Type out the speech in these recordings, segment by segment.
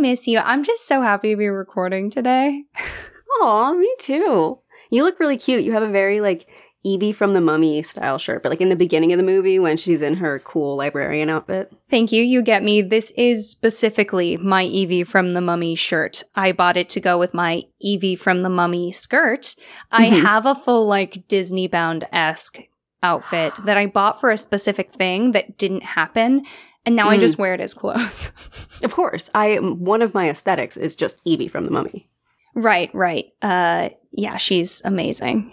Miss you. I'm just so happy to be recording today. Aw, me too. You look really cute. You have a very like Evie from the Mummy style shirt, but like in the beginning of the movie when she's in her cool librarian outfit. Thank you. You get me. This is specifically my Evie from the Mummy shirt. I bought it to go with my Evie from the Mummy skirt. I Mhm. have a full like Disney bound esque outfit that I bought for a specific thing that didn't happen. And now I Mm. just wear it as clothes. Of course, I one of my aesthetics is just Evie from the Mummy. right, right. Uh yeah, she's amazing.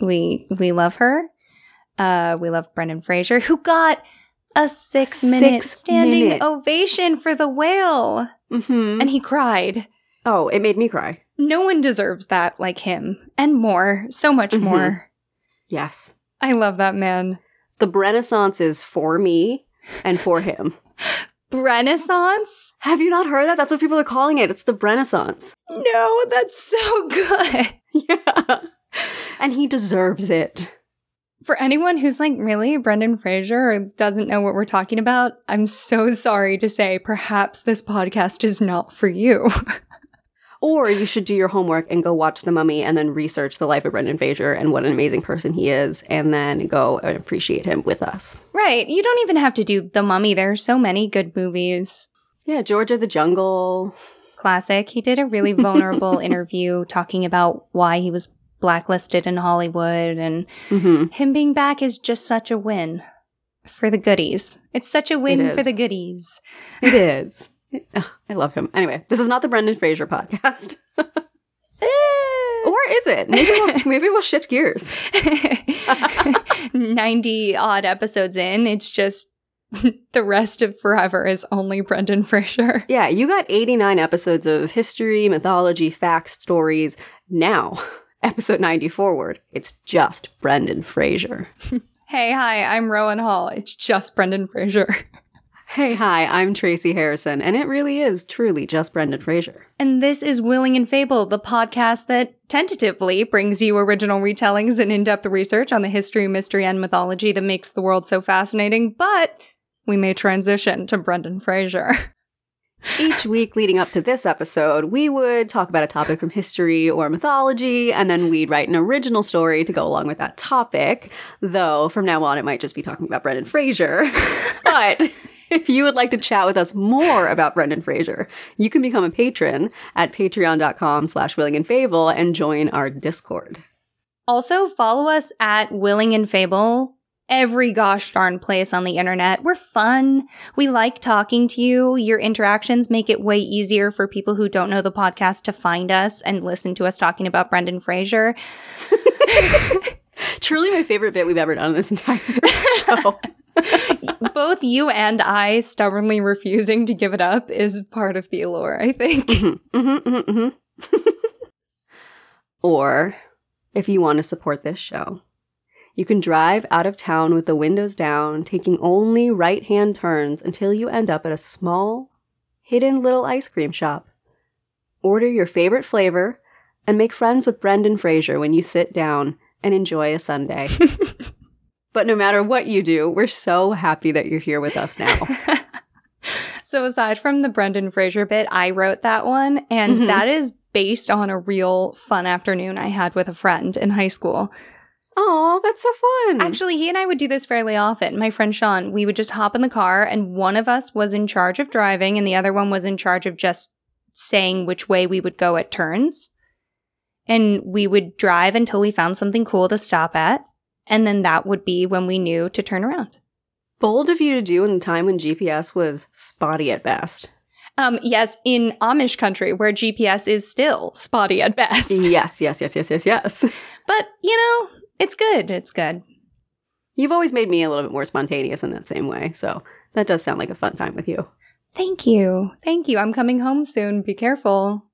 We we love her. Uh we love Brendan Fraser, who got a six minute Six standing minute. ovation for the whale. Mm-hmm. And he cried. oh, it made me cry. No one deserves that like him. And more. So much Mhm. more. Yes, I love that man. the Renaissance is for me and for him. Renaissance? Have you not heard that? That's what people are calling it. It's the Renaissance. No, that's so good. Yeah, and he deserves it. For anyone who's like, really, Brendan Fraser, or doesn't know what we're talking about, I'm so sorry to say perhaps this podcast is not for you. Or you should do your homework and go watch The Mummy and then research the life of Brendan Fraser and what an amazing person he is, and then go and appreciate him with us. right. You don't even have to do The Mummy. There are so many good movies. Yeah, George of the Jungle. Classic. He did a really vulnerable interview talking about why he was blacklisted in Hollywood and hmm him being back is just such a win for the goodies. It's such a win for the goodies. It is. I love him. Anyway, this is not the Brendan Fraser podcast. Eh. or is it? Maybe we'll, maybe we'll shift gears. 90 odd episodes in, it's just the rest of forever is only Brendan Fraser. Yeah, you got 89 episodes of history, mythology, facts, stories. Now, episode 90 forward, it's just Brendan Fraser. Hey, hi, I'm Rowan Hall. It's just Brendan Fraser. Hey, hi, I'm Tracy Harrison, and it really is truly just Brendan Fraser. And this is Willing and Fable, the podcast that tentatively brings you original retellings and in depth research on the history, mystery, and mythology that makes the world so fascinating, but we may transition to Brendan Fraser. Each week leading up to this episode, we would talk about a topic from history or mythology, and then we'd write an original story to go along with that topic. Though from now on, it might just be talking about Brendan Fraser. but if you would like to chat with us more about Brendan Fraser, you can become a patron at patreon.com slash willing and fable and join our Discord. Also, follow us at Willing and Fable. Every gosh darn place on the internet. We're fun. We like talking to you. Your interactions make it way easier for people who don't know the podcast to find us and listen to us talking about Brendan Fraser. Truly my favorite bit we've ever done on this entire show. Both you and I stubbornly refusing to give it up is part of the allure, I think. Mhm, mhm, mhm, mhm. or if you want to support this show, you can drive out of town with the windows down, taking only right hand turns until you end up at a small, hidden little ice cream shop. Order your favorite flavor and make friends with Brendan Fraser when you sit down and enjoy a sundae. but no matter what you do, we're so happy that you're here with us now. So aside from the Brendan Fraser bit, I wrote that one, and Mhm. that is based on a real fun afternoon I had with a friend in high school. Oh, that's so fun. Actually, he and I would do this fairly often. My friend Sean, we would just hop in the car, and one of us was in charge of driving, and the other one was in charge of just saying which way we would go at turns. And we would drive until we found something cool to stop at, and then that would be when we knew to turn around. Bold of you to do in the time when GPS was spotty at best. Um, yes, in Amish country where GPS is still spotty at best. yes, yes, yes, yes, yes, yes. But, you know, it's good. It's good. You've always made me a little bit more spontaneous in that same way, so that does sound like a fun time with you. Thank you. Thank you. I'm coming home soon. Be careful.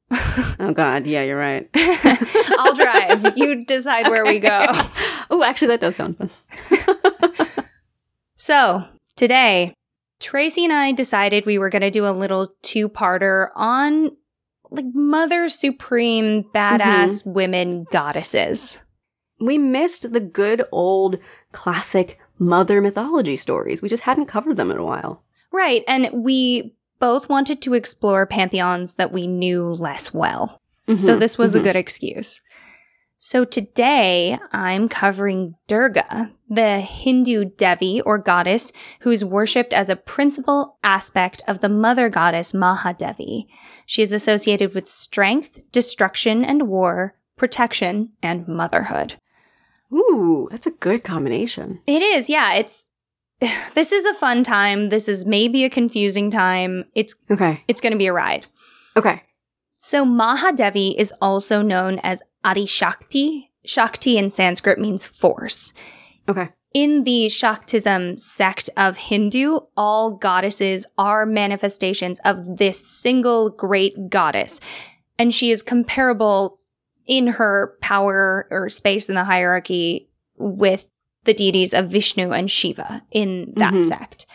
Oh God, yeah, you're right. I'll drive. You decide where we go. oh, actually, that does sound fun. So, today, Tracy and I decided we were going to do a little two parter on like Mother Supreme badass women goddesses. We missed the good old classic mother mythology stories. We just hadn't covered them in a while. Right. And we both wanted to explore pantheons that we knew less well. So Mhm, this was a mhm. good excuse. So today I'm covering Durga, the Hindu Devi or goddess who is worshipped as a principal aspect of the mother goddess Mahadevi. She is associated with strength, destruction and war, protection, and motherhood. Ooh, that's a good combination. It is, yeah, it's this is a fun time. This is maybe a confusing time. It's Okay. it's going to be a ride. Okay. So Mahadevi is also known as Adi Shakti. Shakti in Sanskrit means force. Okay. In the Shaktism sect of Hindu, all goddesses are manifestations of this single great goddess. And she is comparable in her power or space in the hierarchy with the deities of Vishnu and Shiva in that Mhm. sect.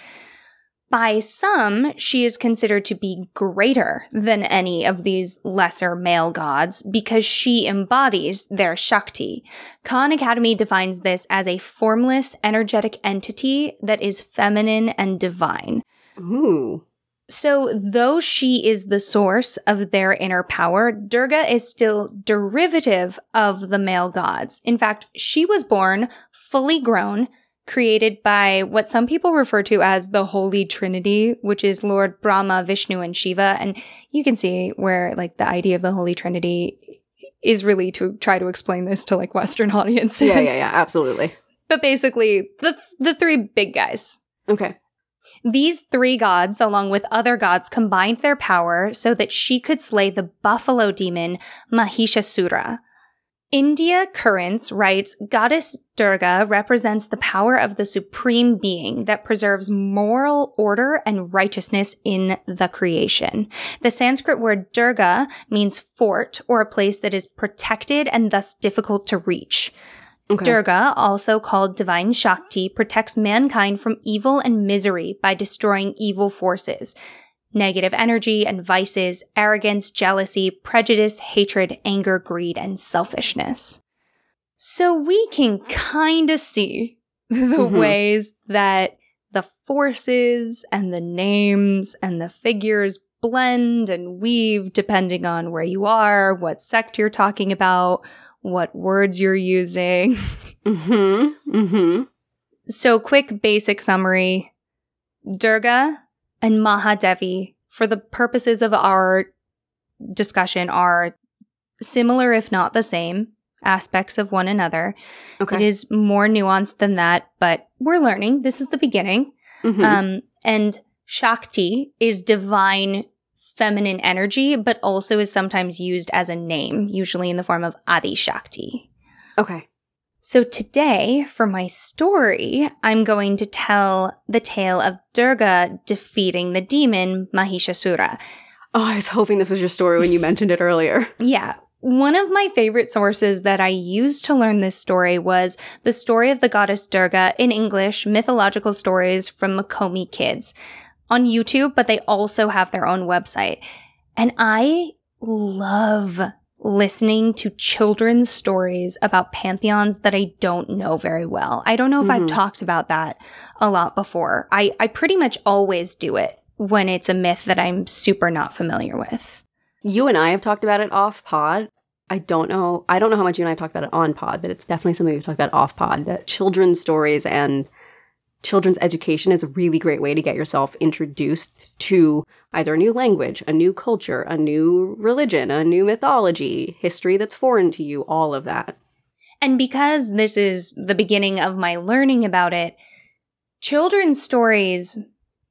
By some, she is considered to be greater than any of these lesser male gods because she embodies their Shakti. Khan Academy defines this as a formless, energetic entity that is feminine and divine. Ooh. So, though she is the source of their inner power, Durga is still derivative of the male gods. In fact, she was born fully grown, created by what some people refer to as the Holy Trinity, which is Lord Brahma, Vishnu, and Shiva. And you can see where, like, the idea of the Holy Trinity is really to try to explain this to like Western audiences. Yeah, yeah, yeah, absolutely. But basically, the the three big guys. Okay. These three gods, along with other gods, combined their power so that she could slay the buffalo demon Mahishasura. India Currents writes Goddess Durga represents the power of the supreme being that preserves moral order and righteousness in the creation. The Sanskrit word Durga means fort or a place that is protected and thus difficult to reach. Okay. Durga, also called Divine Shakti, protects mankind from evil and misery by destroying evil forces. Negative energy and vices, arrogance, jealousy, prejudice, hatred, anger, greed, and selfishness. So we can kind of see the Mhm. ways that the forces and the names and the figures blend and weave depending on where you are, what sect you're talking about, what words you're using. Mm-hmm. Mm-hmm. So, quick basic summary Durga and Mahadevi, for the purposes of our discussion, are similar, if not the same, aspects of one another. Okay. It is more nuanced than that, but we're learning. This is the beginning. Mhm. Um, and Shakti is divine feminine energy, but also is sometimes used as a name, usually in the form of Adi Shakti. okay. So today, for my story, I'm going to tell the tale of Durga defeating the demon Mahishasura. Oh, I was hoping this was your story when you mentioned it earlier. Yeah. One of my favorite sources that I used to learn this story was the story of the goddess Durga in English, mythological stories from Makomi Kids on YouTube, but they also have their own website. And I love listening to children's stories about pantheons that I don't know very well. I don't know if I've Mhm. talked about that a lot before. I, I pretty much always do it when it's a myth that I'm super not familiar with. You and I have talked about it off pod. I don't know. I don't know how much you and I have talked about it on pod, but it's definitely something we've talked about off pod. That children's stories and children's education is a really great way to get yourself introduced to either a new language, a new culture, a new religion, a new mythology, history that's foreign to you, all of that. And because this is the beginning of my learning about it, children's stories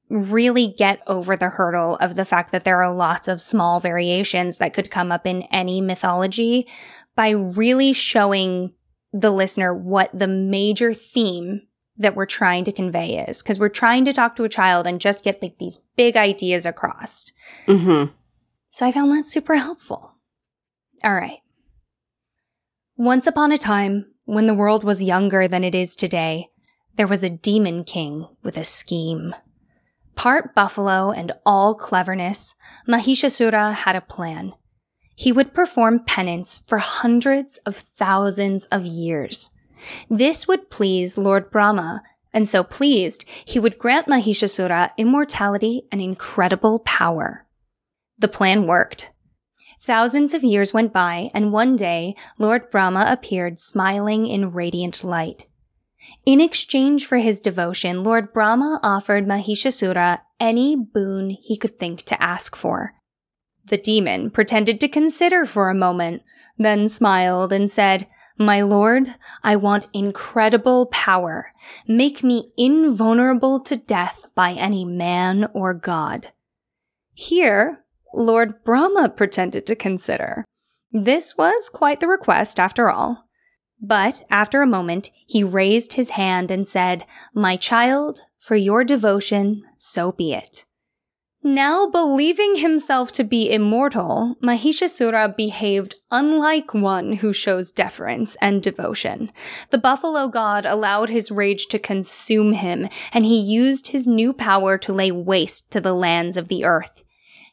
really get over the hurdle of the fact that there are lots of small variations that could come up in any mythology by really showing the listener what the major theme that we're trying to convey is. Because we're trying to talk to a child and just get like these big ideas across. Mm-hmm. So I found that super helpful. All right. Once upon a time, when the world was younger than it is today, there was a demon king with a scheme. Part buffalo and all cleverness, Mahishasura had a plan. He would perform penance for hundreds of thousands of years. This would please Lord Brahma and so pleased, he would grant Mahishasura immortality and incredible power. The plan worked. Thousands of years went by, and one day, Lord Brahma appeared smiling in radiant light. In exchange for his devotion, Lord Brahma offered Mahishasura any boon he could think to ask for. The demon pretended to consider for a moment, then smiled and said, My lord, I want incredible power. Make me invulnerable to death by any man or god. Here, Lord Brahma pretended to consider. This was quite the request, after all. But after a moment, he raised his hand and said, My child, for your devotion, so be it. Now believing himself to be immortal, Mahishasura behaved unlike one who shows deference and devotion. The buffalo god allowed his rage to consume him, and he used his new power to lay waste to the lands of the earth.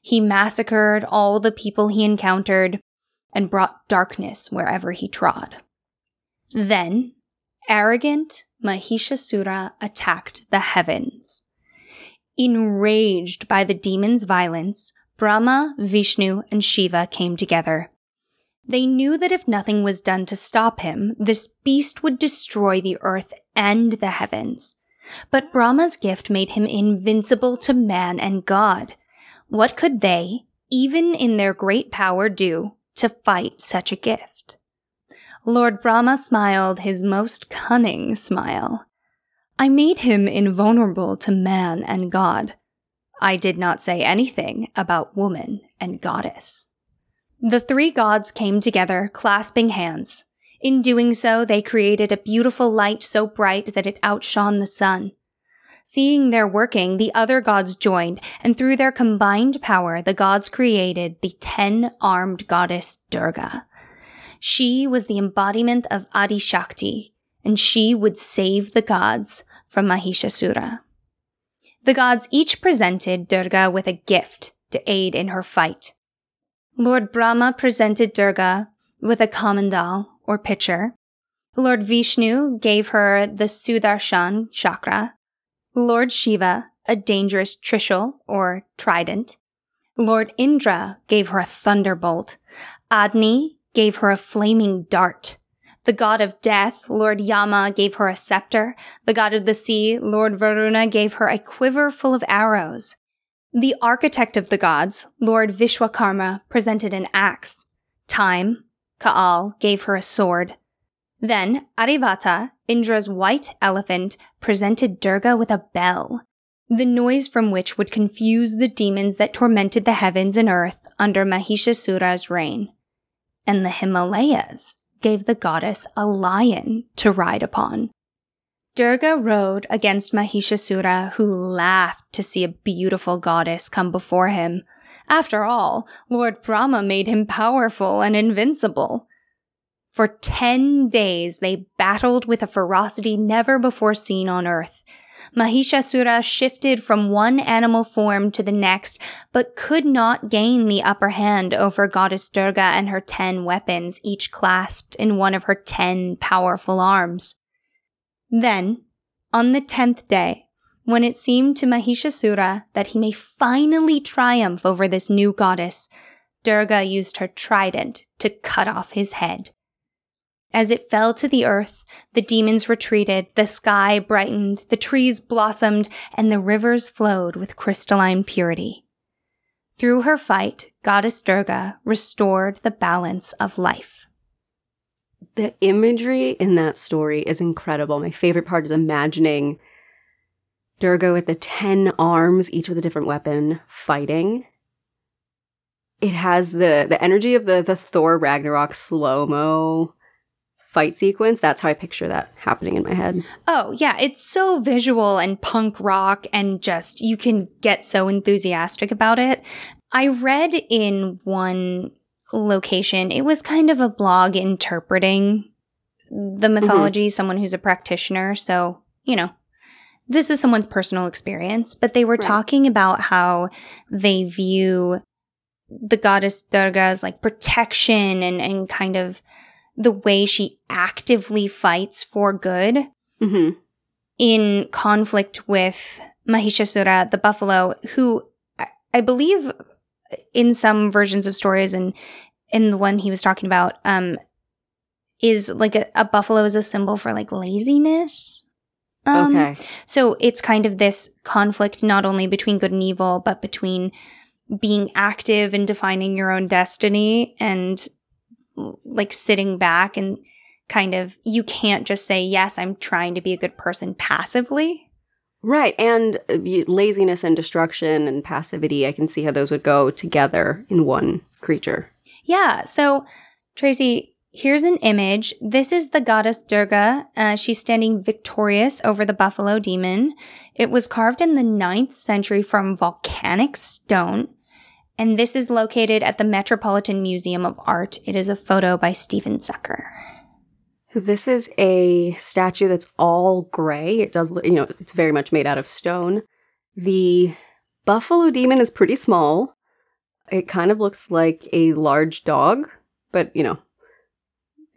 He massacred all the people he encountered and brought darkness wherever he trod. Then, arrogant Mahishasura attacked the heavens. Enraged by the demon's violence, Brahma, Vishnu, and Shiva came together. They knew that if nothing was done to stop him, this beast would destroy the earth and the heavens. But Brahma's gift made him invincible to man and God. What could they, even in their great power, do to fight such a gift? Lord Brahma smiled his most cunning smile. I made him invulnerable to man and God. I did not say anything about woman and goddess. The three gods came together, clasping hands. In doing so, they created a beautiful light so bright that it outshone the sun. Seeing their working, the other gods joined, and through their combined power, the gods created the ten-armed goddess Durga. She was the embodiment of Adi Shakti, and she would save the gods from Mahishasura. The gods each presented Durga with a gift to aid in her fight. Lord Brahma presented Durga with a kamandal or pitcher. Lord Vishnu gave her the Sudarshan chakra. Lord Shiva a dangerous trishul or trident. Lord Indra gave her a thunderbolt. Agni gave her a flaming dart. The god of death, Lord Yama, gave her a scepter. The god of the sea, Lord Varuna, gave her a quiver full of arrows. The architect of the gods, Lord Vishwakarma, presented an axe. Time, Kaal, gave her a sword. Then Airavata, Indra's white elephant, presented Durga with a bell, the noise from which would confuse the demons that tormented the heavens and earth under Mahishasura's reign. And the Himalayas gave the goddess a lion to ride upon. Durga rode against Mahishasura, who laughed to see a beautiful goddess come before him. After all, Lord Brahma made him powerful and invincible. For ten days they battled with a ferocity never before seen on earth, Mahishasura shifted from one animal form to the next, but could not gain the upper hand over Goddess Durga and her ten weapons, each clasped in one of her ten powerful arms. Then, on the tenth day, when it seemed to Mahishasura that he may finally triumph over this new goddess, Durga used her trident to cut off his head. As it fell to the earth, the demons retreated, the sky brightened, the trees blossomed, and the rivers flowed with crystalline purity. Through her fight, Goddess Durga restored the balance of life. The imagery in that story is incredible. My favorite part is imagining Durga with the 10 arms, each with a different weapon, fighting. It has the, the energy of the, the Thor Ragnarok slow mo fight sequence. That's how I picture that happening in my head. Oh, yeah. It's so visual and punk rock, and just you can get so enthusiastic about it. I read in one location, it was kind of a blog interpreting the mythology, mm-hmm. someone who's a practitioner. So, you know, this is someone's personal experience, but they were right. talking about how they view the goddess Durga as like protection and, and kind of the way she actively fights for good. Mm-hmm. in conflict with Mahishasura, the buffalo, who I, believe in some versions of stories and in the one he was talking about, um, is like a, a buffalo is a symbol for like laziness. Um, okay. So it's kind of this conflict not only between good and evil, but between being active and defining your own destiny and like sitting back and kind of, you can't just say, yes, I'm trying to be a good person passively. Right. And uh, laziness and destruction and passivity, I can see how those would go together in one creature. Yeah. So, Tracy, here's an image. This is the goddess Durga. Uh, she's standing victorious over the buffalo demon. It was carved in the 9th century from volcanic stone. And this is located at the Metropolitan Museum of Art. It is a photo by Steven Zucker. So this is a statue that's all gray. It does, you know, it's very much made out of stone. The buffalo demon is pretty small. It kind of looks like a large dog, but you know,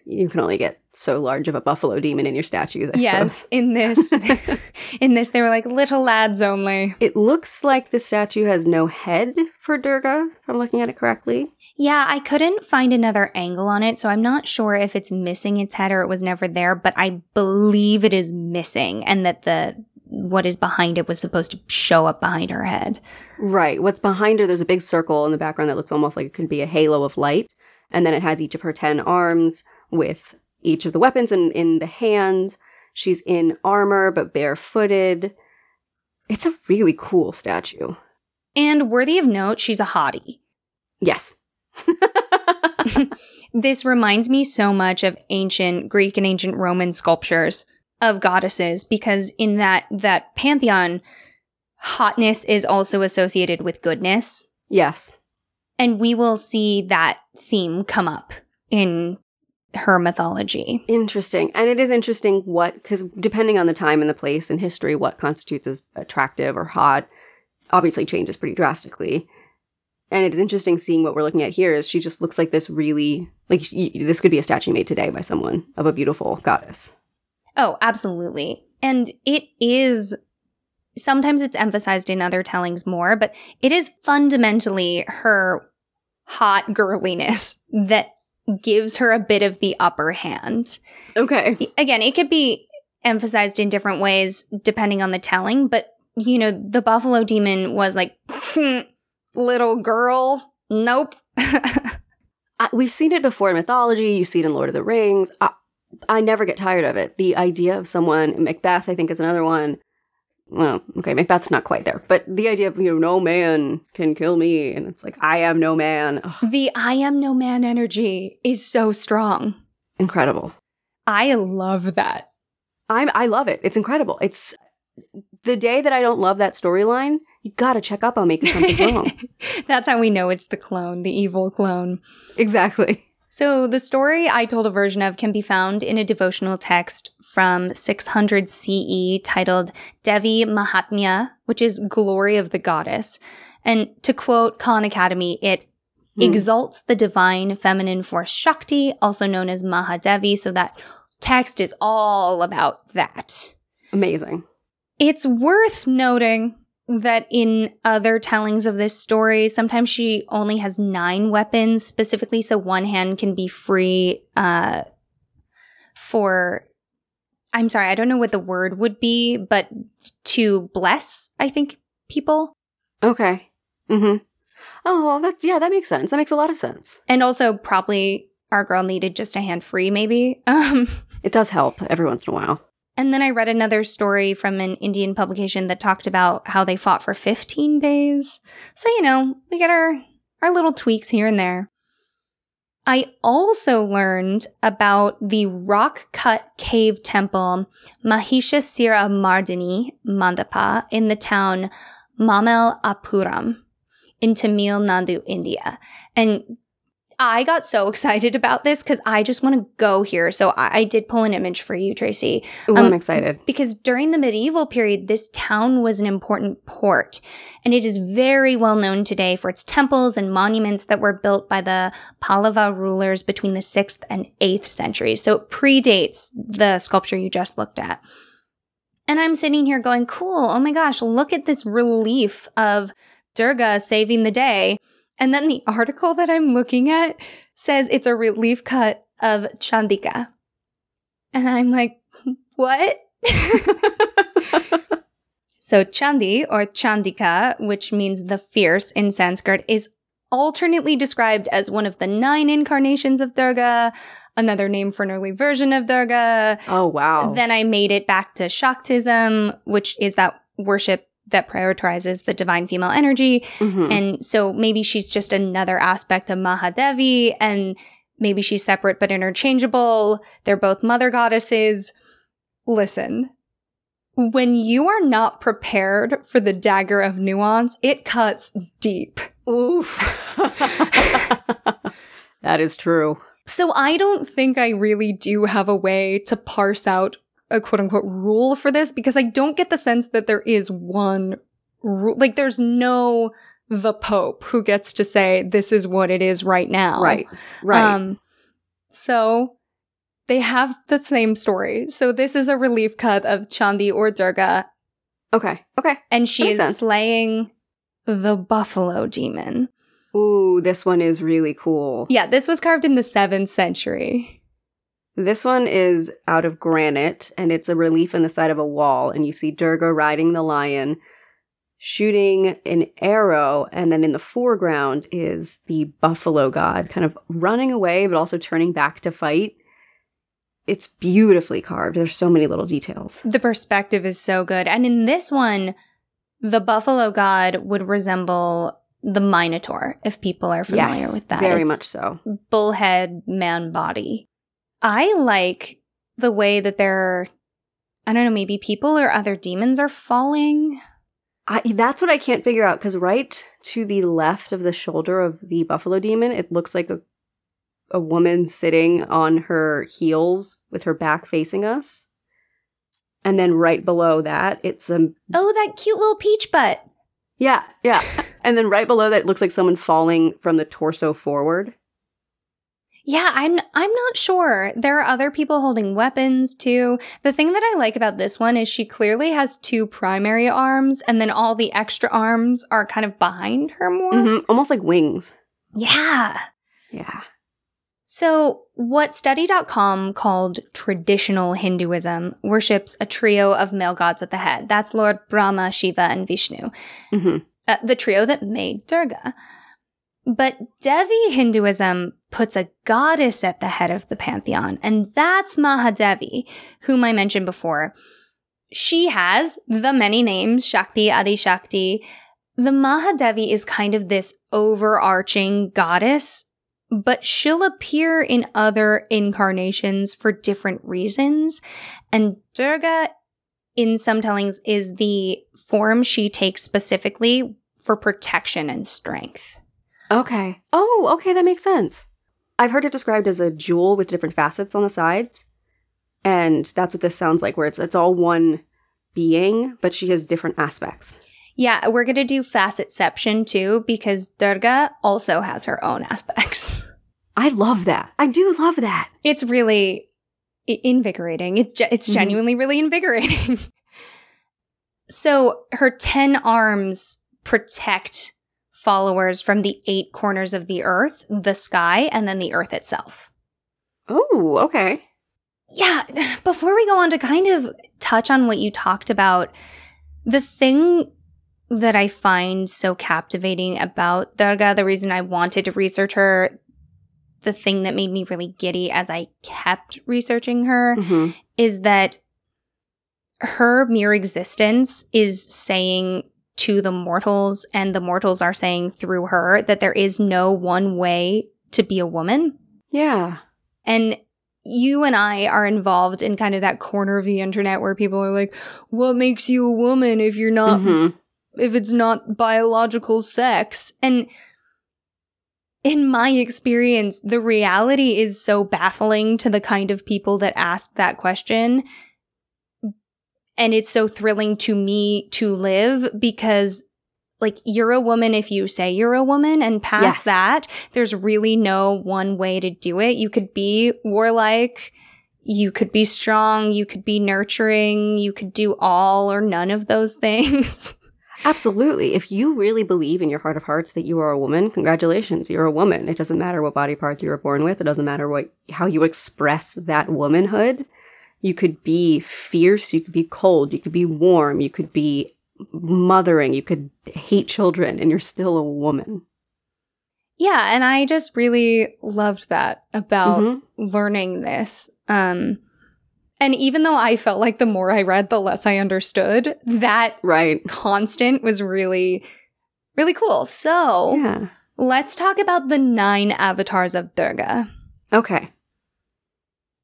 you can only get so large of a buffalo demon in your statues, I yes, in this, in this, they were like little lads only. it looks like the statue has no head for Durga, if I'm looking at it correctly. Yeah, I couldn't find another angle on it, so I'm not sure if it's missing its head or it was never there, but I believe it is missing and that the what is behind it was supposed to show up behind her head. Right. What's behind her, there's a big circle in the background that looks almost like it could be a halo of light. And then it has each of her 10 arms with each of the weapons in, in the hand. She's in armor, but barefooted. It's a really cool statue. And worthy of note, she's a hottie. Yes. This reminds me so much of ancient Greek and ancient Roman sculptures of goddesses because in that that pantheon hotness is also associated with goodness yes. and we will see that theme come up in her mythology. Interesting. And it is interesting what, because depending on the time and the place and history, what constitutes as attractive or hot obviously changes pretty drastically. And it is interesting seeing what we're looking at here is she just looks like this really, like y- this could be a statue made today by someone of a beautiful goddess. Oh, absolutely. And it is sometimes it's emphasized in other tellings more, but it is fundamentally her hot girliness that gives her a bit of the upper hand. Okay. Again, it could be emphasized in different ways depending on the telling, but you know, the buffalo demon was like, little girl, nope. I, we've seen it before in mythology. You see it in Lord of the Rings. I, I never get tired of it. The idea of someone, Macbeth, I think, is another one. Well, okay, Macbeth's not quite there, but the idea of, you know, no man can kill me. And it's like, I am no man. Ugh, the I am no man energy is so strong. incredible. I love that. I'm, I love it. It's incredible. It's the day that I don't love that storyline, you gotta check up on me because something's wrong. That's how we know it's the clone, the evil clone. exactly. So, the story I told a version of can be found in a devotional text from 600 CE titled Devi Mahatmya, which is Glory of the Goddess. And to quote Khan Academy, it Hmm. exalts the divine feminine force Shakti, also known as Mahadevi. So, that text is all about that. Amazing. It's worth noting that in other tellings of this story, sometimes she only has nine weapons specifically, so one hand can be free uh, for. I'm sorry, I don't know what the word would be, but to bless, I think, people. Okay. Mm-hmm. Oh, that's yeah, that makes sense. That makes a lot of sense. And also, probably our girl needed just a hand free, maybe. Um, It does help every once in a while. And then I read another story from an Indian publication that talked about how they fought for 15 days. So, you know, we get our, our little tweaks here and there. I also learned about the rock cut cave temple Mahishasura Mardini Mandapa in the town Mamallapuram in Tamil Nadu, India. And I got so excited about this because I just want to go here. So I, I did pull an image for you, Tracy Ooh, Um, I'm excited. because during the medieval period, this town was an important port, and it is very well known today for its temples and monuments that were built by the Pallava rulers between the 6th and 8th centuries. So it predates the sculpture you just looked at. And I'm sitting here going, cool, oh my gosh, look at this relief of Durga saving the day. And then the article that I'm looking at says it's a relief cut of Chandika. And I'm like, what? so Chandi or Chandika, which means the fierce in Sanskrit, is alternately described as one of the nine incarnations of Durga, another name for an early version of Durga. Oh, wow. Then I made it back to Shaktism, which is that worship that prioritizes the divine female energy. Mhm. And so maybe she's just another aspect of Mahadevi and maybe she's separate but interchangeable. They're both mother goddesses. Listen, when you are not prepared for the dagger of nuance, it cuts deep. Oof. that is true. So I don't think I really do have a way to parse out a quote unquote rule for this because I don't get the sense that there is one rule. Like there's no the Pope who gets to say this is what it is right now. Right. Right. Um, so they have the same story. So this is a relief cut of Chandi or Durga, okay. Okay. and she is sense. slaying the buffalo demon. Ooh, this one is really cool. Yeah, this was carved in the seventh century. This one is out of granite and it's a relief in the side of a wall. And you see Durga riding the lion, shooting an arrow. And then in the foreground is the buffalo god kind of running away, but also turning back to fight. It's beautifully carved. There's so many little details. The perspective is so good. And in this one, the buffalo god would resemble the Minotaur, if people are familiar yes, with that. Very It's much so. Bullhead man body. I like the way that they're, I don't know, maybe people or other demons are falling. I, that's what I can't figure out because right to the left of the shoulder of the buffalo demon, it looks like a a woman sitting on her heels with her back facing us. And then right below that, it's a Oh, that cute little peach butt. yeah, yeah. and then right below that, it looks like someone falling from the torso forward. Yeah, I'm I'm not sure. There are other people holding weapons too. The thing that I like about this one is she clearly has two primary arms and then all the extra arms are kind of behind her more. Mhm, Almost like wings. Yeah. Yeah. So, what study.com called traditional Hinduism worships a trio of male gods at the head. That's Lord Brahma, Shiva, and Vishnu. hmm uh, the trio that made Durga. But Devi Hinduism puts a goddess at the head of the pantheon, and that's Mahadevi, whom I mentioned before. She has the many names Shakti, Adi Shakti. The Mahadevi is kind of this overarching goddess, but she'll appear in other incarnations for different reasons. And Durga, in some tellings, is the form she takes specifically for protection and strength. Okay. Oh, okay, that makes sense. I've heard it described as a jewel with different facets on the sides. And that's what this sounds like, where it's it's all one being, but she has different aspects. Yeah, we're going to do facetception too, because Durga also has her own aspects. I love that. I do love that. It's really invigorating. It's, ge- it's Mhm. genuinely really invigorating. so her 10 arms protect followers from the eight corners of the earth, the sky, and then the earth itself. Oh, okay. Yeah, before we go on to kind of touch on what you talked about, the thing that I find so captivating about Durga, the reason I wanted to research her, the thing that made me really giddy as I kept researching her, hmm is that her mere existence is saying to the mortals, and the mortals are saying through her that there is no one way to be a woman. Yeah. And you and I are involved in kind of that corner of the internet where people are like, what makes you a woman if you're not, Mhm. if it's not biological sex? And in my experience, the reality is so baffling to the kind of people that ask that question. And it's so thrilling to me to live because like you're a woman if you say you're a woman and past Yes. that there's really no one way to do it you could be warlike You could be strong, you could be nurturing, you could do all or none of those things. Absolutely. If you really believe in your heart of hearts that you are a woman, congratulations, you're a woman. It doesn't matter what body parts you were born with. It doesn't matter what how you express that womanhood. You could be fierce, you could be cold, you could be warm, you could be mothering, you could hate children and you're still a woman. Yeah, and I just really loved that about Mhm. learning this. Um and even though I felt like the more I read, the less I understood, that Right. constant was really, really cool. So Yeah. let's talk about the nine avatars of Durga. Okay.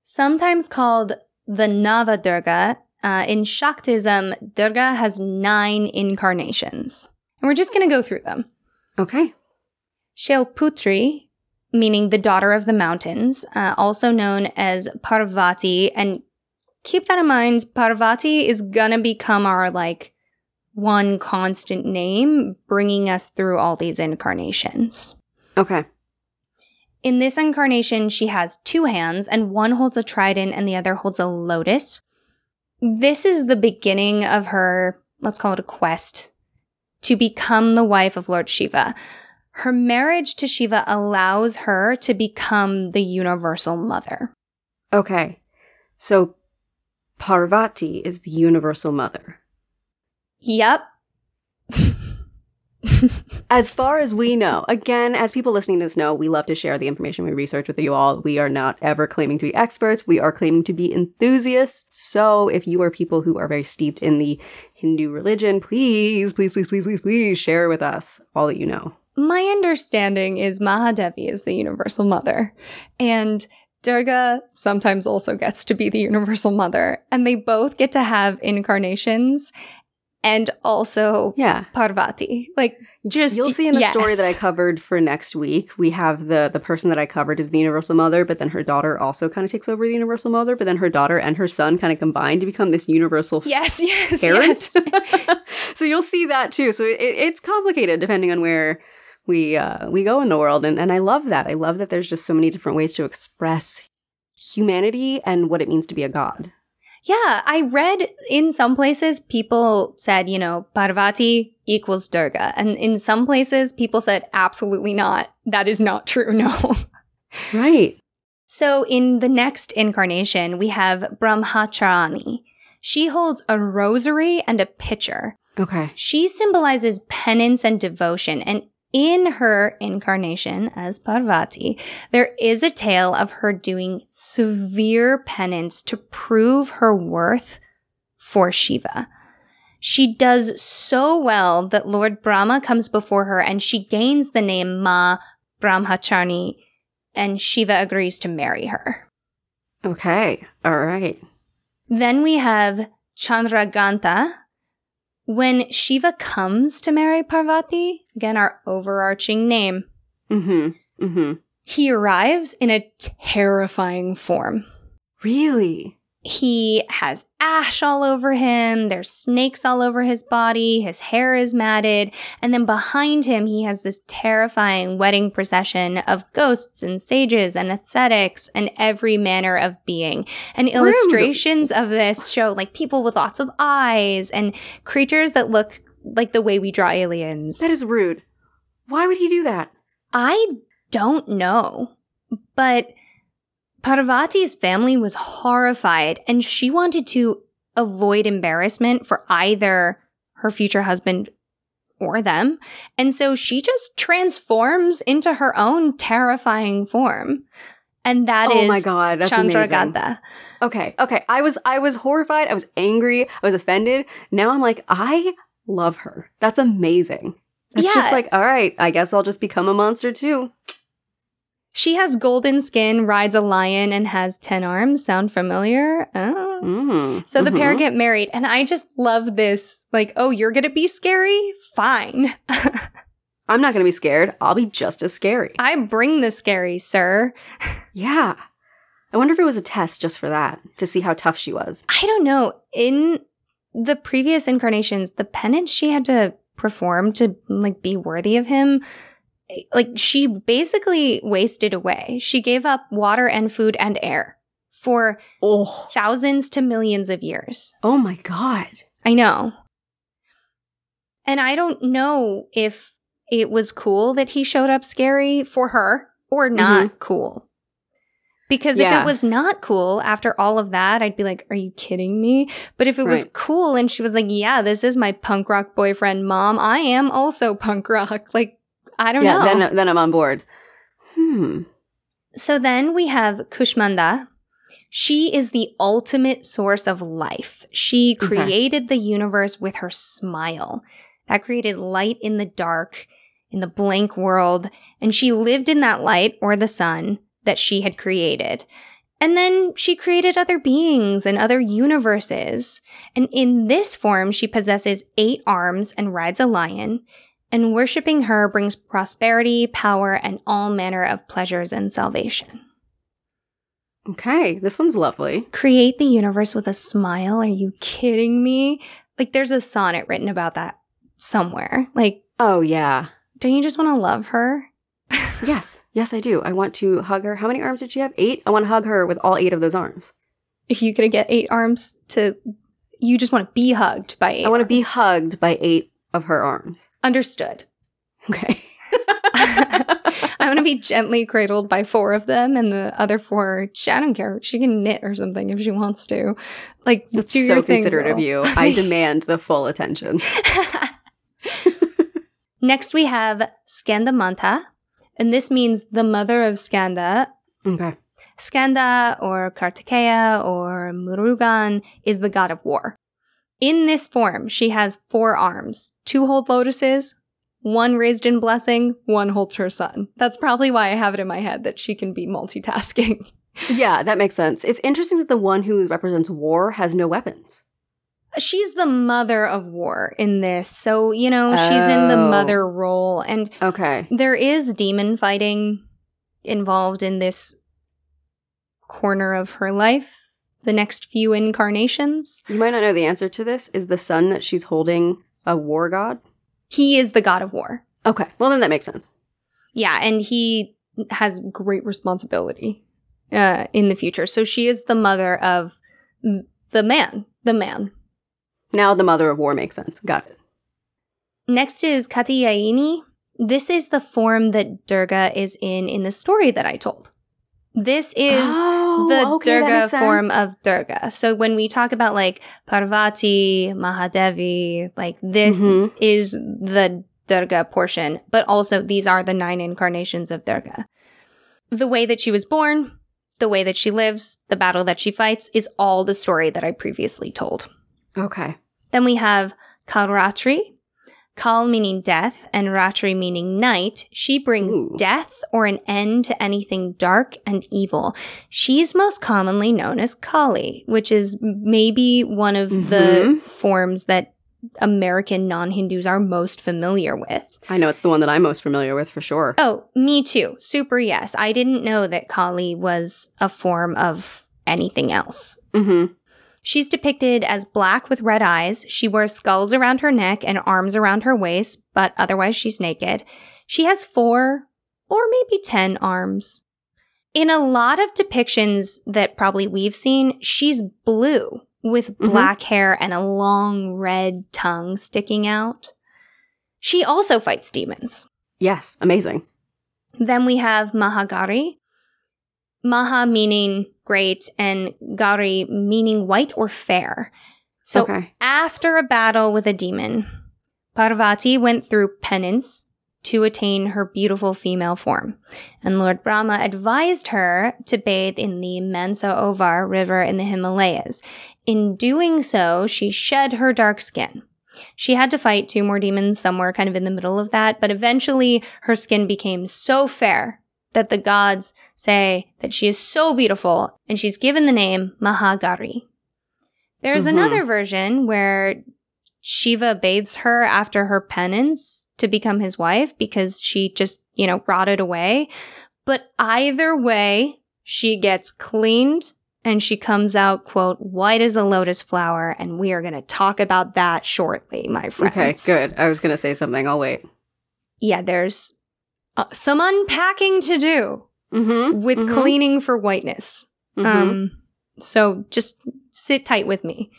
Sometimes called the Nava Durga, uh, in Shaktism, Durga has nine incarnations. And we're just going to go through them. Okay. Shailputri, meaning the daughter of the mountains, uh, also known as Parvati. And keep that in mind, Parvati is gonna become our like one constant name, bringing us through all these incarnations. Okay. In this incarnation, she has two hands, and one holds a trident and the other holds a lotus. This is the beginning of her, let's call it a quest, to become the wife of Lord Shiva. Her marriage to Shiva allows her to become the universal mother. Okay. So Parvati is the universal mother. Yep. As far as we know, again, as people listening to this know, we love to share the information we research with you all. We are not ever claiming to be experts. We are claiming to be enthusiasts. So if you are people who are very steeped in the Hindu religion, please, please, please, please, please, please share with us all that you know. My understanding is Mahadevi is the universal mother, and Durga sometimes also gets to be the universal mother, and they both get to have incarnations and also Yeah. Parvati. Like, just You'll see in the yes. story that I covered for next week, we have the the person that I covered is the universal mother, but then her daughter also kind of takes over the universal mother, but then her daughter and her son kind of combine to become this universal Yes, yes, parent. yes. so you'll see that too. So it, it's complicated depending on where we uh, we go in the world, and and I love that. I love that there's just so many different ways to express humanity and what it means to be a god. Yeah, I read in some places people said, you know, Parvati equals Durga. And in some places people said, absolutely not. That is not true. No. Right. So in the next incarnation, we have Brahmacharini. She holds a rosary and a pitcher. Okay. She symbolizes penance and devotion. And in her incarnation as Parvati, there is a tale of her doing severe penance to prove her worth for Shiva. She does so well that Lord Brahma comes before her and she gains the name Ma Brahmacharini and Shiva agrees to marry her. Okay. All right. Then we have Chandraghanta. When Shiva comes to marry Parvati, again, our overarching name, Mm-hmm. Mm-hmm. he arrives in a terrifying form. Really? He has ash all over him, there's snakes all over his body, his hair is matted, and then behind him he has this terrifying wedding procession of ghosts and sages and ascetics and every manner of being. And illustrations of this show like people with lots of eyes and creatures that look like the way we draw aliens. That is rude. Why would he do that? I don't know, but Parvati's family was horrified and she wanted to avoid embarrassment for either her future husband or them. And so she just transforms into her own terrifying form. And that is oh my god, that's amazing. Chandraghanta. Okay, okay. I was I was horrified. I was angry. I was offended. Now I'm like, I love her. That's amazing. It's just like, all right, I guess I'll just become a monster too. She has golden skin, rides a lion, and has 10 arms. Sound familiar? Oh. Mm. So the pair Mhm. get married, and I just love this. Like, oh, you're gonna be scary? Fine. I'm not gonna be scared. I'll be just as scary. I bring the scary, sir. yeah. I wonder if it was a test just for that, to see how tough she was. I don't know. In the previous incarnations, the penance she had to perform to like be worthy of him, like she basically wasted away. She gave up water and food and air for Oh. thousands to millions of years. Oh my god. I know. And I don't know if it was cool that he showed up scary for her or mm-hmm. not cool. Because if it was not cool after all of that, I'd be like, are you kidding me? But if it was cool and she was like, yeah, this is my punk rock boyfriend, mom, I am also punk rock. Like, I don't yeah, know. then then I'm on board. Hmm. So then we have Kushmanda. She is the ultimate source of life. She Okay. created the universe with her smile. That created light in the dark, in the blank world, and she lived in that light or the sun that she had created. And then she created other beings and other universes. And in this form, she possesses eight arms and rides a lion. And worshipping her brings prosperity, power, and all manner of pleasures and salvation. Okay, this one's lovely. Create the universe with a smile. Are you kidding me? Like, there's a sonnet written about that somewhere. Like, Oh yeah. don't you just want to love her? Yes, yes, I do. I want to hug her. How many arms did she have? Eight. I want to hug her with all eight of those arms. If you could get eight arms to, you just want to be hugged by eight. I want to be hugged by eight of her arms. Understood. Okay. I want to be gently cradled by four of them, and the other four, she, I don't care. She can knit or something if she wants to. Like, That's do so your thing, considerate of you. I demand the full attention. Next, we have Skandamanta, and this means the mother of Skanda. Okay. Skanda or Kartikeya or Murugan is the god of war. In this form, she has four arms. Two hold lotuses, one raised in blessing, one holds her son. That's probably why I have it in my head that she can be multitasking. Yeah, that makes sense. It's interesting that the one who represents war has no weapons. She's the mother of war in this. So, you know, she's in the Oh. mother role. And Okay. there is demon fighting involved in this corner of her life, the next few incarnations. You might not know the answer to this. Is the son that she's holding a war god? He is the god of war. Okay. Well, then that makes sense. Yeah, and he has great responsibility uh, in the future. So she is the mother of the man, the man. Now the mother of war makes sense. Got it. Next is Katyayani. This is the form that Durga is in in the story that I told. This is Oh, the okay, Durga form of Durga. So when we talk about like Parvati, Mahadevi, like this Mhm. is the Durga portion, but also these are the nine incarnations of Durga. The way that she was born, the way that she lives, the battle that she fights is all the story that I previously told. Okay. Then we have Kalratri. Kal meaning death and Ratri meaning night. She brings Ooh. death or an end to anything dark and evil. She's most commonly known as Kali, which is maybe one of the Mhm. forms that American non Hindus are most familiar with. I know it's the one that I'm most familiar with for sure. Oh, me too. Super yes. I didn't know that Kali was a form of anything else. Mm-hmm. She's depicted as black with red eyes. She wears skulls around her neck and arms around her waist, but otherwise she's naked. She has four or maybe 10 arms. In a lot of depictions that probably we've seen, she's blue with Mhm. black hair and a long red tongue sticking out. She also fights demons. Yes. Amazing. Then we have Mahagauri. Maha meaning great and Gauri meaning white or fair. So okay. after a battle with a demon, Parvati went through penance to attain her beautiful female form. And Lord Brahma advised her to bathe in the Mansarovar river in the Himalayas. In doing so, she shed her dark skin. She had to fight two more demons somewhere kind of in the middle of that, but eventually her skin became so fair that the gods say that she is so beautiful and she's given the name Mahagauri. There's Mhm. another version where Shiva bathes her after her penance to become his wife because she just, you know, rotted away. But either way, she gets cleaned and she comes out, quote, white as a lotus flower. And we are going to talk about that shortly, my friends. Okay. Good. I was gonna say something. I'll wait. Yeah, there's uh, some unpacking to do Mm-hmm. with Mhm. cleaning for whiteness. Mm-hmm. Um, So just sit tight with me.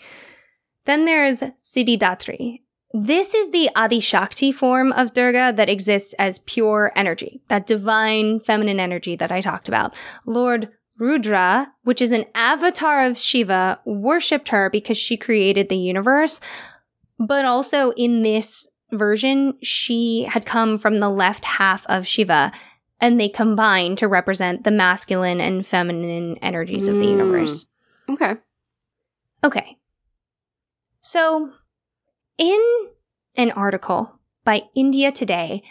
Then there's Siddhidatri. This is the Adi Shakti form of Durga that exists as pure energy, that divine feminine energy that I talked about. Lord Rudra, which is an avatar of Shiva, worshipped her because she created the universe. But also in this version, she had come from the left half of Shiva and they combine to represent the masculine and feminine energies of the Mm. universe. Okay. Okay. So, in an article by India Today,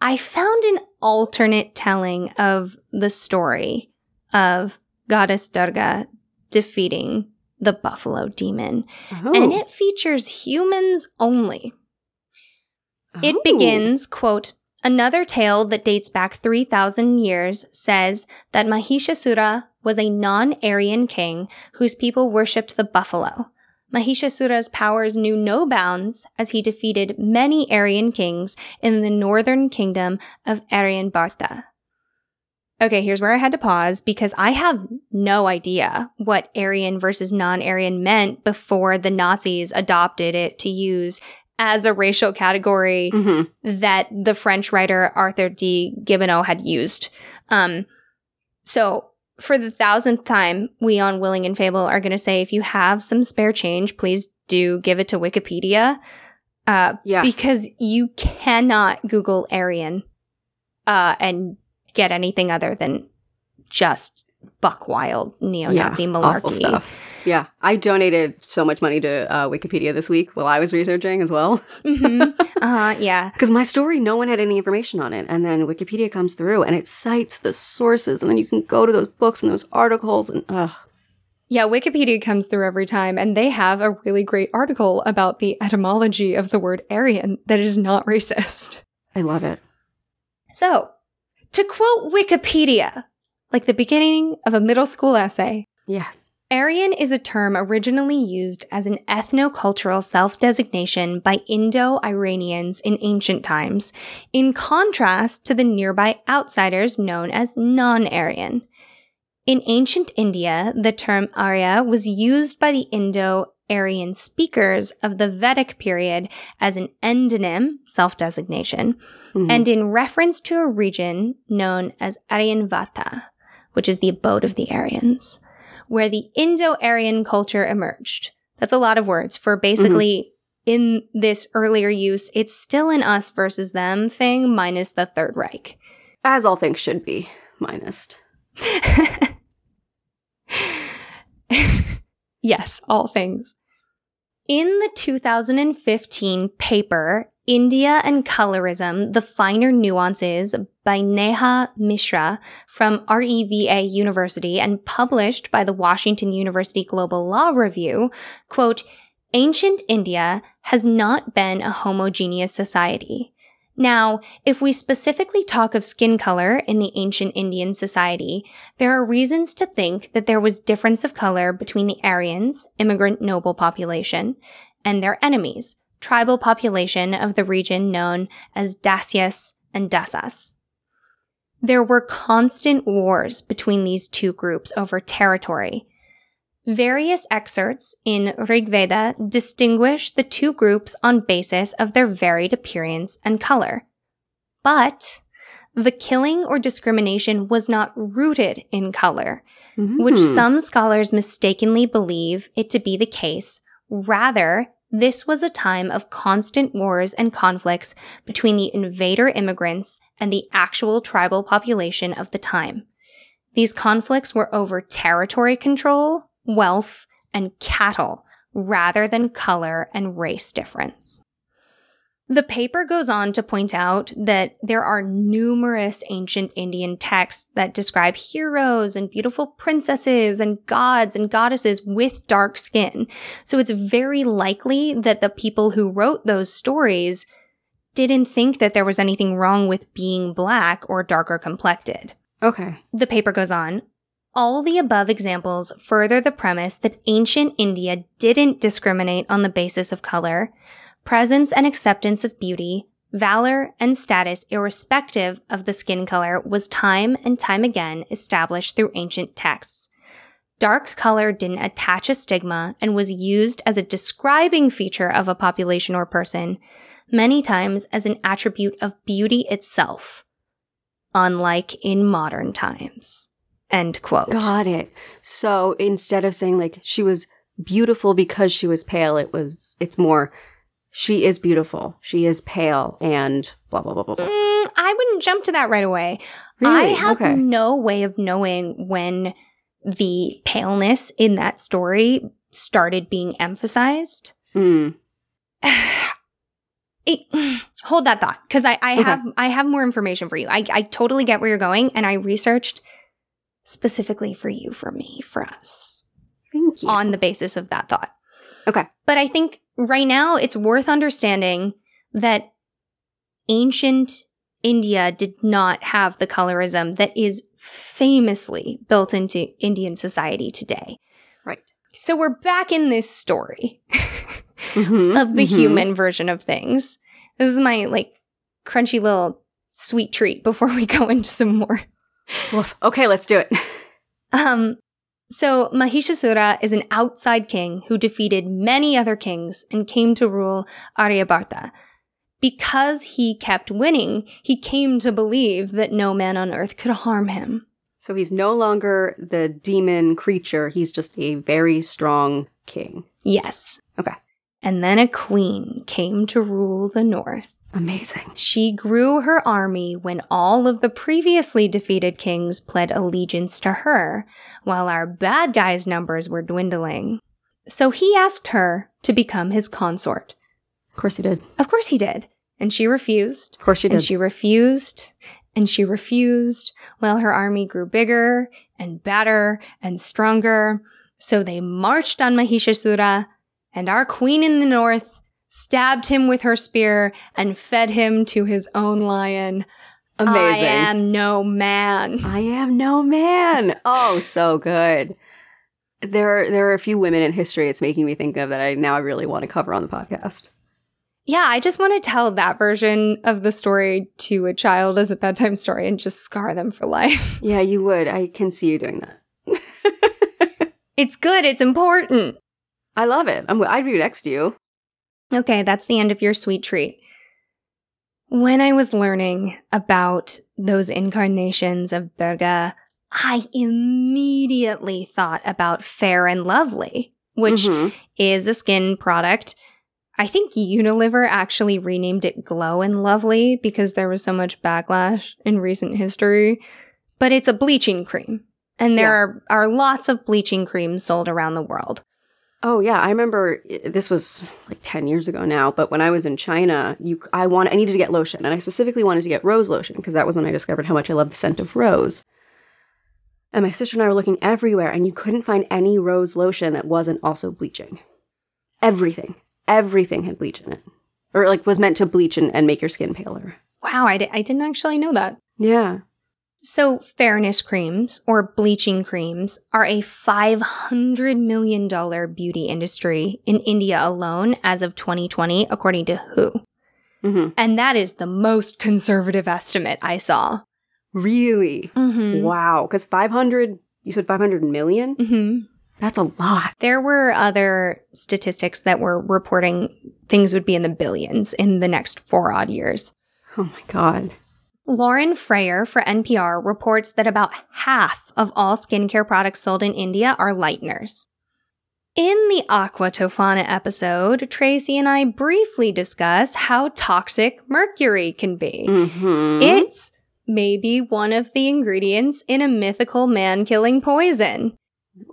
I found an alternate telling of the story of Goddess Durga defeating the buffalo demon. Oh. And it features humans only. It Oh. begins, quote, Another tale that dates back 3,000 years says that Mahishasura was a non Aryan king whose people worshipped the buffalo. Mahishasura's powers knew no bounds as he defeated many Aryan kings in the northern kingdom of Aryan Bharta. Okay, here's where I had to pause because I have no idea what Aryan versus non Aryan meant before the Nazis adopted it to use as a racial category Mhm. that the French writer Arthur de Gobineau had used. Um, so for the thousandth time, we on Willing and Fable are going to say if you have some spare change, please do give it to Wikipedia. Uh, Yes. because you cannot Google Aryan uh, and get anything other than just buck wild neo-Nazi yeah, malarkey. Yeah. I donated so much money to uh, Wikipedia this week while I was researching as well. hmm Uh, yeah. Because my story, no one had any information on it. And then Wikipedia comes through and it cites the sources. And then you can go to those books and those articles. And uh, Yeah, Wikipedia comes through every time, and they have a really great article about the etymology of the word Aryan that is not racist. I love it. So, to quote Wikipedia, like the beginning of a middle school essay, Yes. Aryan is a term originally used as an ethno-cultural self-designation by Indo-Iranians in ancient times, in contrast to the nearby outsiders known as non-Aryan. In ancient India, the term Arya was used by the Indo-Aryan speakers of the Vedic period as an endonym, self-designation, Mhm. and in reference to a region known as Aryavarta, which is the abode of the Aryans, where the Indo-Aryan culture emerged. That's a lot of words for basically in this earlier use, it's still an us versus them thing minus the Third Reich. as all things should be, minus. yes, all things. In the 2015 paper, India and Colorism, The Finer Nuances by Neha Mishra from REVA University and published by the Washington University Global Law Review, quote, Ancient India has not been a homogeneous society. Now, if we specifically talk of skin color in the ancient Indian society, there are reasons to think that there was difference of color between the Aryans, immigrant noble population, and their enemies, tribal population of the region known as Dasyas and Dasas. There were constant wars between these two groups over territory. Various excerpts in Rigveda distinguish the two groups on basis of their varied appearance and color. But the killing or discrimination was not rooted in color, which Mhm. some scholars mistakenly believe it to be the case. Rather, this was a time of constant wars and conflicts between the invader immigrants and the actual tribal population of the time. These conflicts were over territory control, wealth, and cattle, rather than color and race difference. The paper goes on to point out that there are numerous ancient Indian texts that describe heroes and beautiful princesses and gods and goddesses with dark skin. So it's very likely that the people who wrote those stories didn't think that there was anything wrong with being black or darker complected. Okay. The paper goes on. All the above examples further the premise that ancient India didn't discriminate on the basis of color, presence and acceptance of beauty, valor, and status, irrespective of the skin color, was time and time again established through ancient texts. dark color didn't attach a stigma and was used as a describing feature of a population or person, many times as an attribute of beauty itself, unlike in modern times. End quote. Got it. So instead of saying like she was beautiful because she was pale, it was, it's more, she is beautiful. She is pale and blah, blah, blah, blah, blah. Mm, I wouldn't jump to that right away. I have Okay. no way of knowing when the paleness in that story started being emphasized. Mm. It- hold that thought because I, I Okay. have I have more information for you. I, I totally get where you're going, and I researched specifically for you, for me, for us Thank you. on the basis of that thought. Okay. But I think right now it's worth understanding that ancient India did not have the colorism that is famously built into Indian society today. right. So we're back in this story Mhm, of the mhm. human version of things. This is my like crunchy little sweet treat before we go into some more. Woof. Okay, let's do it. Um, so Mahishasura is an outside king who defeated many other kings and came to rule Aryabharta. Because he kept winning, he came to believe that no man on earth could harm him. So he's no longer the demon creature. He's just a very strong king. Yes. Okay. And then a queen came to rule the north. Amazing. She grew her army when all of the previously defeated kings pled allegiance to her, while our bad guys' numbers were dwindling. So he asked her to become his consort. Of course he did. Of course he did. And she refused, Of course she did. and she refused, and she refused, while her army grew bigger and better and stronger. So they marched on Mahishasura, and our queen in the north stabbed him with her spear and fed him to his own lion. Amazing. I am no man. I am no man. Oh, so good. There are, there are a few women in history it's making me think of that I now really want to cover on the podcast. Yeah, I just want to tell that version of the story to a child as a bedtime story and just scar them for life. Yeah, you would. I can see you doing that. It's good, it's important. I love it. I'm, I'd be next to you. Okay, that's the end of your sweet treat. When I was learning about those incarnations of Durga, I immediately thought about Fair and Lovely, which Mhm. is a skin product. I think Unilever actually renamed it Glow and Lovely because there was so much backlash in recent history. But it's a bleaching cream. And there are, are lots of bleaching creams sold around the world. Oh yeah, I remember eh, this was like 10 years ago now, but when I was in China, you I want I needed to get lotion and I specifically wanted to get rose lotion because that was when I discovered how much I love the scent of rose. And my sister and I were looking everywhere and you couldn't find any rose lotion that wasn't also bleaching. Everything. Everything had bleach in it. Or like was meant to bleach and, and make your skin paler. Wow, I didn't actually know that. Yeah. So, fairness creams or bleaching creams are a $500 million beauty industry in India alone as of 2020, according to WHO. hmm And that is the most conservative estimate I saw. Really? Mm-hmm. Wow. Because 500, you said 500 million? Mm-hmm. That's a lot. There were other statistics that were reporting things would be in the billions in the next four odd years. Oh my God. Lauren Frayer for NPR reports that about half of all skincare products sold in India are lighteners. In the Aqua Tofana episode, Tracy and I briefly discuss how toxic mercury can be. Mm-hmm. It's maybe one of the ingredients in a mythical man killing poison.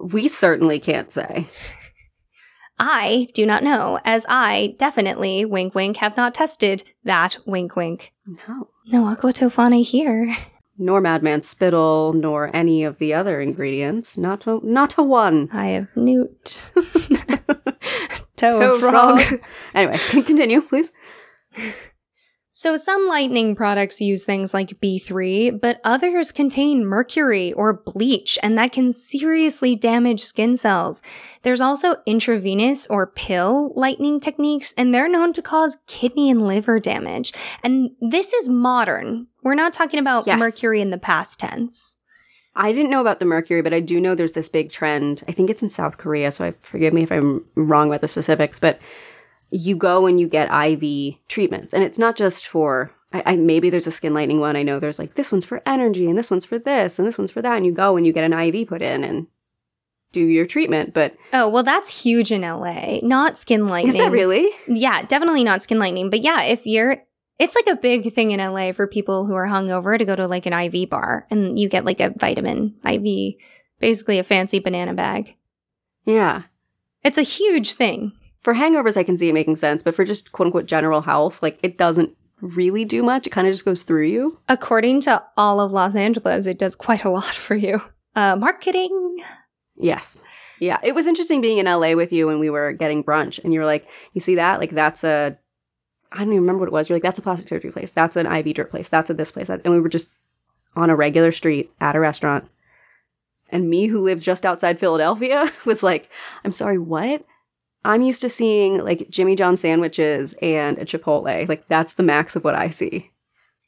we certainly can't say. I do not know, as I definitely, wink wink, have not tested that wink wink. No. No Aqua Tofana here. Nor Madman Spittle, nor any of the other ingredients. Not a, not a one. I have newt. Toe Oh, of frog. anyway, continue, please. So some lightning products use things like B3, but others contain mercury or bleach, and that can seriously damage skin cells. There's also intravenous or pill lightning techniques, and they're known to cause kidney and liver damage. And this is modern. We're not talking about Yes. mercury in the past tense. I didn't know about the mercury, but I do know there's this big trend. I think it's in South Korea, so I forgive me if I'm wrong about the specifics, but you go and you get IV treatments, and it's not just for. I, I maybe there's a skin lightening one. I know there's like this one's for energy, and this one's for this, and this one's for that, and you go and you get an IV put in and do your treatment. But Oh, well, that's huge in LA. Not skin lightening. is that really? Yeah, definitely not skin lightening. But yeah, if you're, it's like a big thing in LA for people who are hungover to go to like an IV bar and you get like a vitamin IV, basically a fancy banana bag. Yeah. It's a huge thing. For hangovers, I can see it making sense, but for just quote unquote general health, like it doesn't really do much. It kind of just goes through you. According to all of Los Angeles, it does quite a lot for you. Uh, marketing. Yes. Yeah. It was interesting being in LA with you when we were getting brunch and you were like, you see that? Like that's a I don't even remember what it was. You're like, that's a plastic surgery place. That's an IV drip place. That's a this place. And we were just on a regular street at a restaurant. And me, who lives just outside Philadelphia, was like, I'm sorry, what? I'm used to seeing like Jimmy John sandwiches and a Chipotle. Like that's the max of what I see.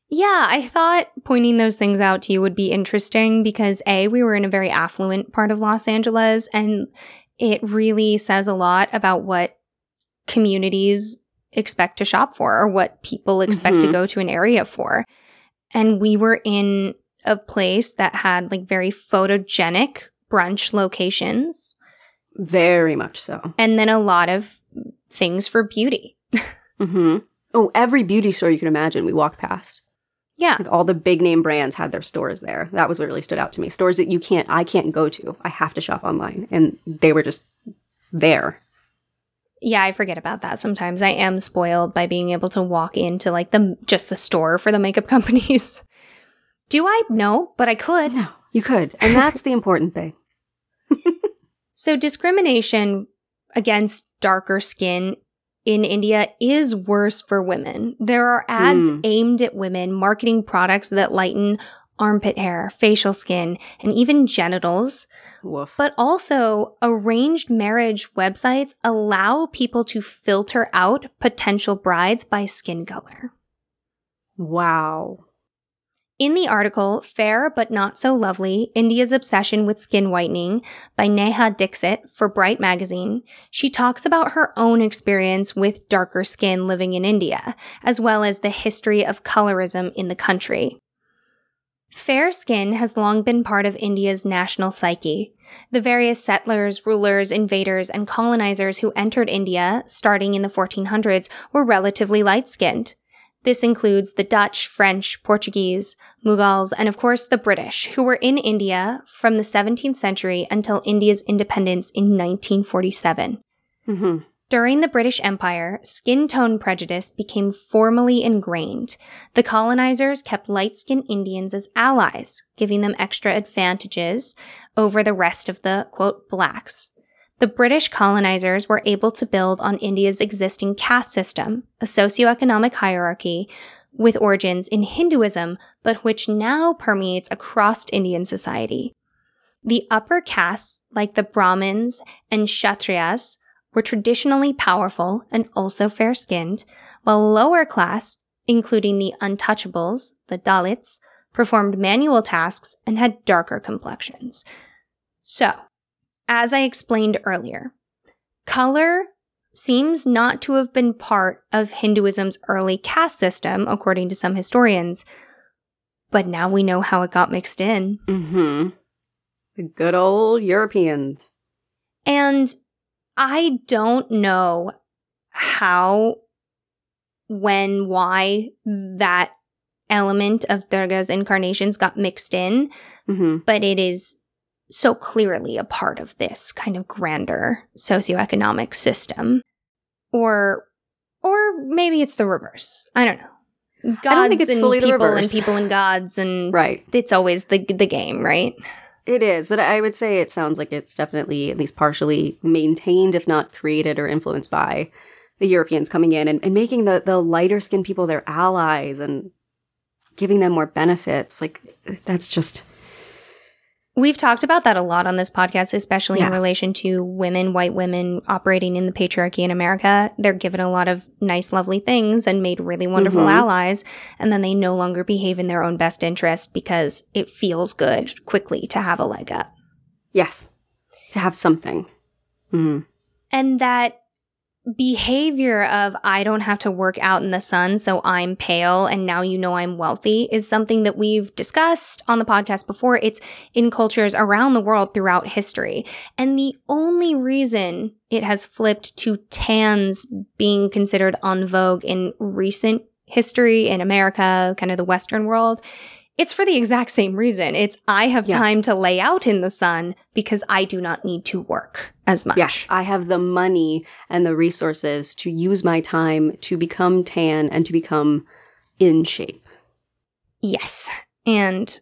Yeah, I thought pointing those things out to you would be interesting because A, we were in a very affluent part of Los Angeles, and it really says a lot about what communities expect to shop for or what people expect to Mhm. go to an area for. And we were in a place that had like very photogenic brunch locations Very much so. and then a lot of things for beauty. hmm Oh, every beauty store you can imagine we walked past. Yeah. Like all the big name brands had their stores there. That was what really stood out to me. Stores that you can't, I can't go to. I have to shop online. And they were just there. Yeah, I forget about that sometimes. I am spoiled by being able to walk into like the just the store for the makeup companies. Do I? No, but I could. No, you could. And that's the important thing. So discrimination against darker skin in India is worse for women. There are ads Mm. aimed at women marketing products that lighten armpit hair, facial skin, and even genitals. Woof. But also, arranged marriage websites allow people to filter out potential brides by skin color. wow. In the article, Fair But Not So Lovely India's Obsession with Skin Whitening by Neha Dixit for Bright Magazine, she talks about her own experience with darker skin living in India, as well as the history of colorism in the country. Fair skin has long been part of India's national psyche. The various settlers, rulers, invaders, and colonizers who entered India starting in the 1400s were relatively light skinned. This includes the Dutch, French, Portuguese, Mughals, and of course the British, who were in India from the 17th century until India's independence in 1947. hmm During the British Empire, skin tone prejudice became formally ingrained. The colonizers kept light skinned Indians as allies, giving them extra advantages over the rest of the, quote, blacks. The British colonizers were able to build on India's existing caste system, a socioeconomic hierarchy with origins in Hinduism, but which now permeates across Indian society. The upper castes, like the Brahmins and Kshatriyas, were traditionally powerful and also fair skinned, while lower class, including the untouchables, the Dalits, performed manual tasks and had darker complexions. So, as I explained earlier, color seems not to have been part of Hinduism's early caste system, according to some historians, but now we know how it got mixed in. Mm-hmm. The good old Europeans. And I don't know how, when, why that element of Durga's incarnations got mixed in, hmm but it is so clearly a part of this kind of grander socioeconomic system. Or or maybe it's the reverse. I don't know. Gods don't think it's and fully the people and people and gods and Right. it's always the the game, right? It is, but I would say it sounds like it's definitely at least partially maintained, if not created or influenced by the Europeans coming in and, and making the, the lighter skinned people their allies and giving them more benefits. Like, that's just. We've talked about that a lot on this podcast, especially Yeah. in relation to women, white women operating in the patriarchy in America. They're given a lot of nice, lovely things and made really wonderful Mhm. allies. And then they no longer behave in their own best interest because it feels good quickly to have a leg up. Yes. To have something. hmm And that behavior of I don't have to work out in the sun, so I'm pale and now you know I'm wealthy is something that we've discussed on the podcast before. It's in cultures around the world throughout history. And the only reason it has flipped to tans being considered en vogue in recent history in America, kind of the Western world, it's for the exact same reason. It's I have Yes. time to lay out in the sun because I do not need to work as much. Yes, I have the money and the resources to use my time to become tan and to become in shape. Yes. And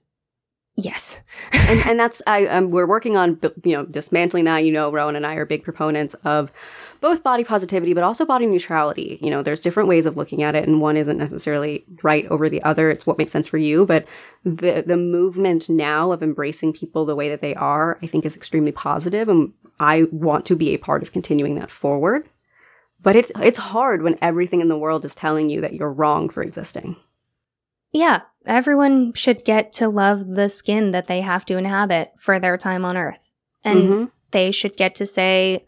yes. and and that's I um, we're working on you know dismantling that. You know, Rowan and I are big proponents of both body positivity, but also body neutrality. You know, there's different ways of looking at it, and one isn't necessarily right over the other. It's what makes sense for you. But the the movement now of embracing people the way that they are, I think, is extremely positive, and I want to be a part of continuing that forward. But it's it's hard when everything in the world is telling you that you're wrong for existing. Yeah. Everyone should get to love the skin that they have to inhabit for their time on earth. And Mhm. they should get to say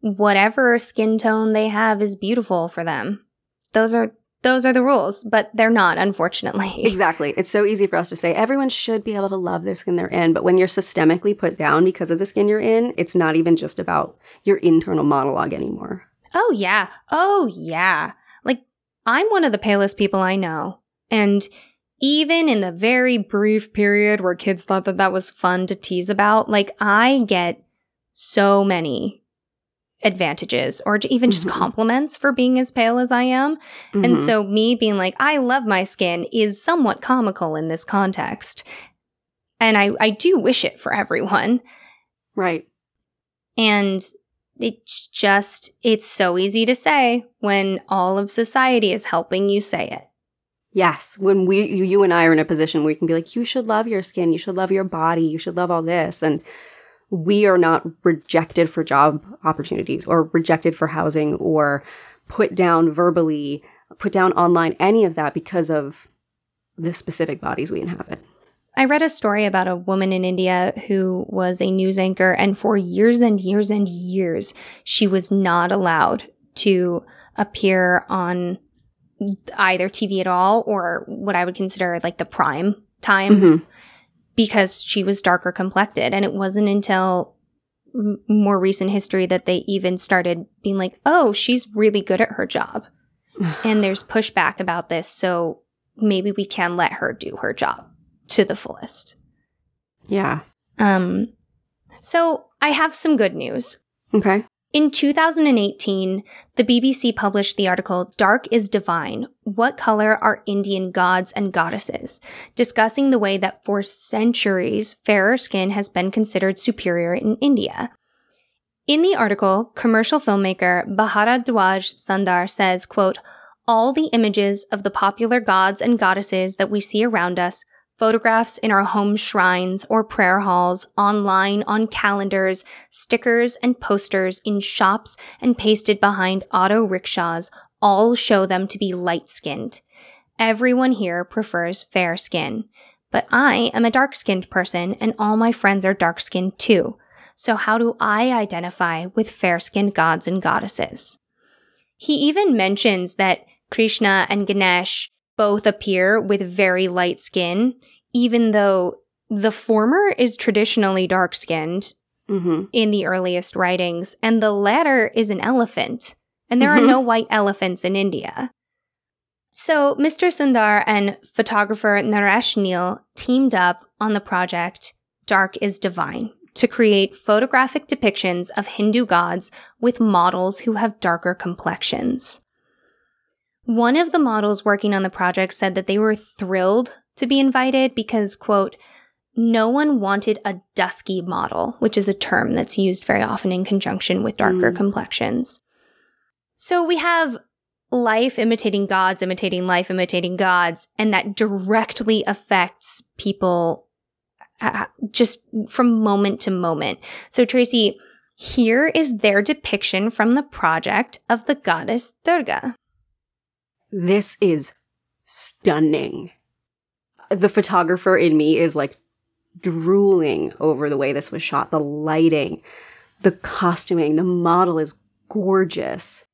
whatever skin tone they have is beautiful for them. Those are those are the rules, but they're not, unfortunately. Exactly. It's so easy for us to say everyone should be able to love the skin they're in, but when you're systemically put down because of the skin you're in, it's not even just about your internal monologue anymore. Oh, yeah. Oh, yeah. Like, I'm one of the palest people I know. And even in the very brief period where kids thought that that was fun to tease about, like, I get so many advantages or even just Mhm. compliments for being as pale as I am. And Mhm. so, me being like, I love my skin is somewhat comical in this context. And I, I do wish it for everyone. right. And it's just, it's so easy to say when all of society is helping you say it. Yes. When we, you, and I are in a position where you can be like, you should love your skin, you should love your body, you should love all this. And we are not rejected for job opportunities or rejected for housing or put down verbally, put down online, any of that because of the specific bodies we inhabit. I read a story about a woman in India who was a news anchor, and for years and years and years, she was not allowed to appear on either TV at all or what I would consider like the prime time Mhm. because she was darker complected. And it wasn't until more recent history that they even started being like, oh, she's really good at her job. and there's pushback about this. So maybe we can let her do her job to the fullest. Yeah. Um, so I have some good news. Okay. In 2018, the BBC published the article Dark is Divine What Color Are Indian Gods and Goddesses? discussing the way that for centuries fairer skin has been considered superior in India. In the article, commercial filmmaker Bharadwaj Sundar says, quote, all the images of the popular gods and goddesses that we see around us photographs in our home shrines or prayer halls, online on calendars, stickers and posters in shops and pasted behind auto rickshaws all show them to be light skinned. Everyone here prefers fair skin. But I am a dark skinned person and all my friends are dark skinned too. So how do I identify with fair skinned gods and goddesses? He even mentions that Krishna and Ganesh both appear with very light skin, even though the former is traditionally dark skinned Mm-hmm. in the earliest writings, and the latter is an elephant. And there are Mhm. no white elephants in India. So, Mr. Sundar and photographer Naresh Nil teamed up on the project Dark is Divine to create photographic depictions of Hindu gods with models who have darker complexions. One of the models working on the project said that they were thrilled to be invited because, quote, no one wanted a dusky model, which is a term that's used very often in conjunction with darker Mm. complexions. So we have life imitating gods, imitating life, imitating gods, and that directly affects people uh, just from moment to moment. So, Tracy, here is their depiction from the project of the goddess Durga. This is stunning. The photographer in me is like drooling over the way this was shot. The lighting, the costuming, the model is gorgeous.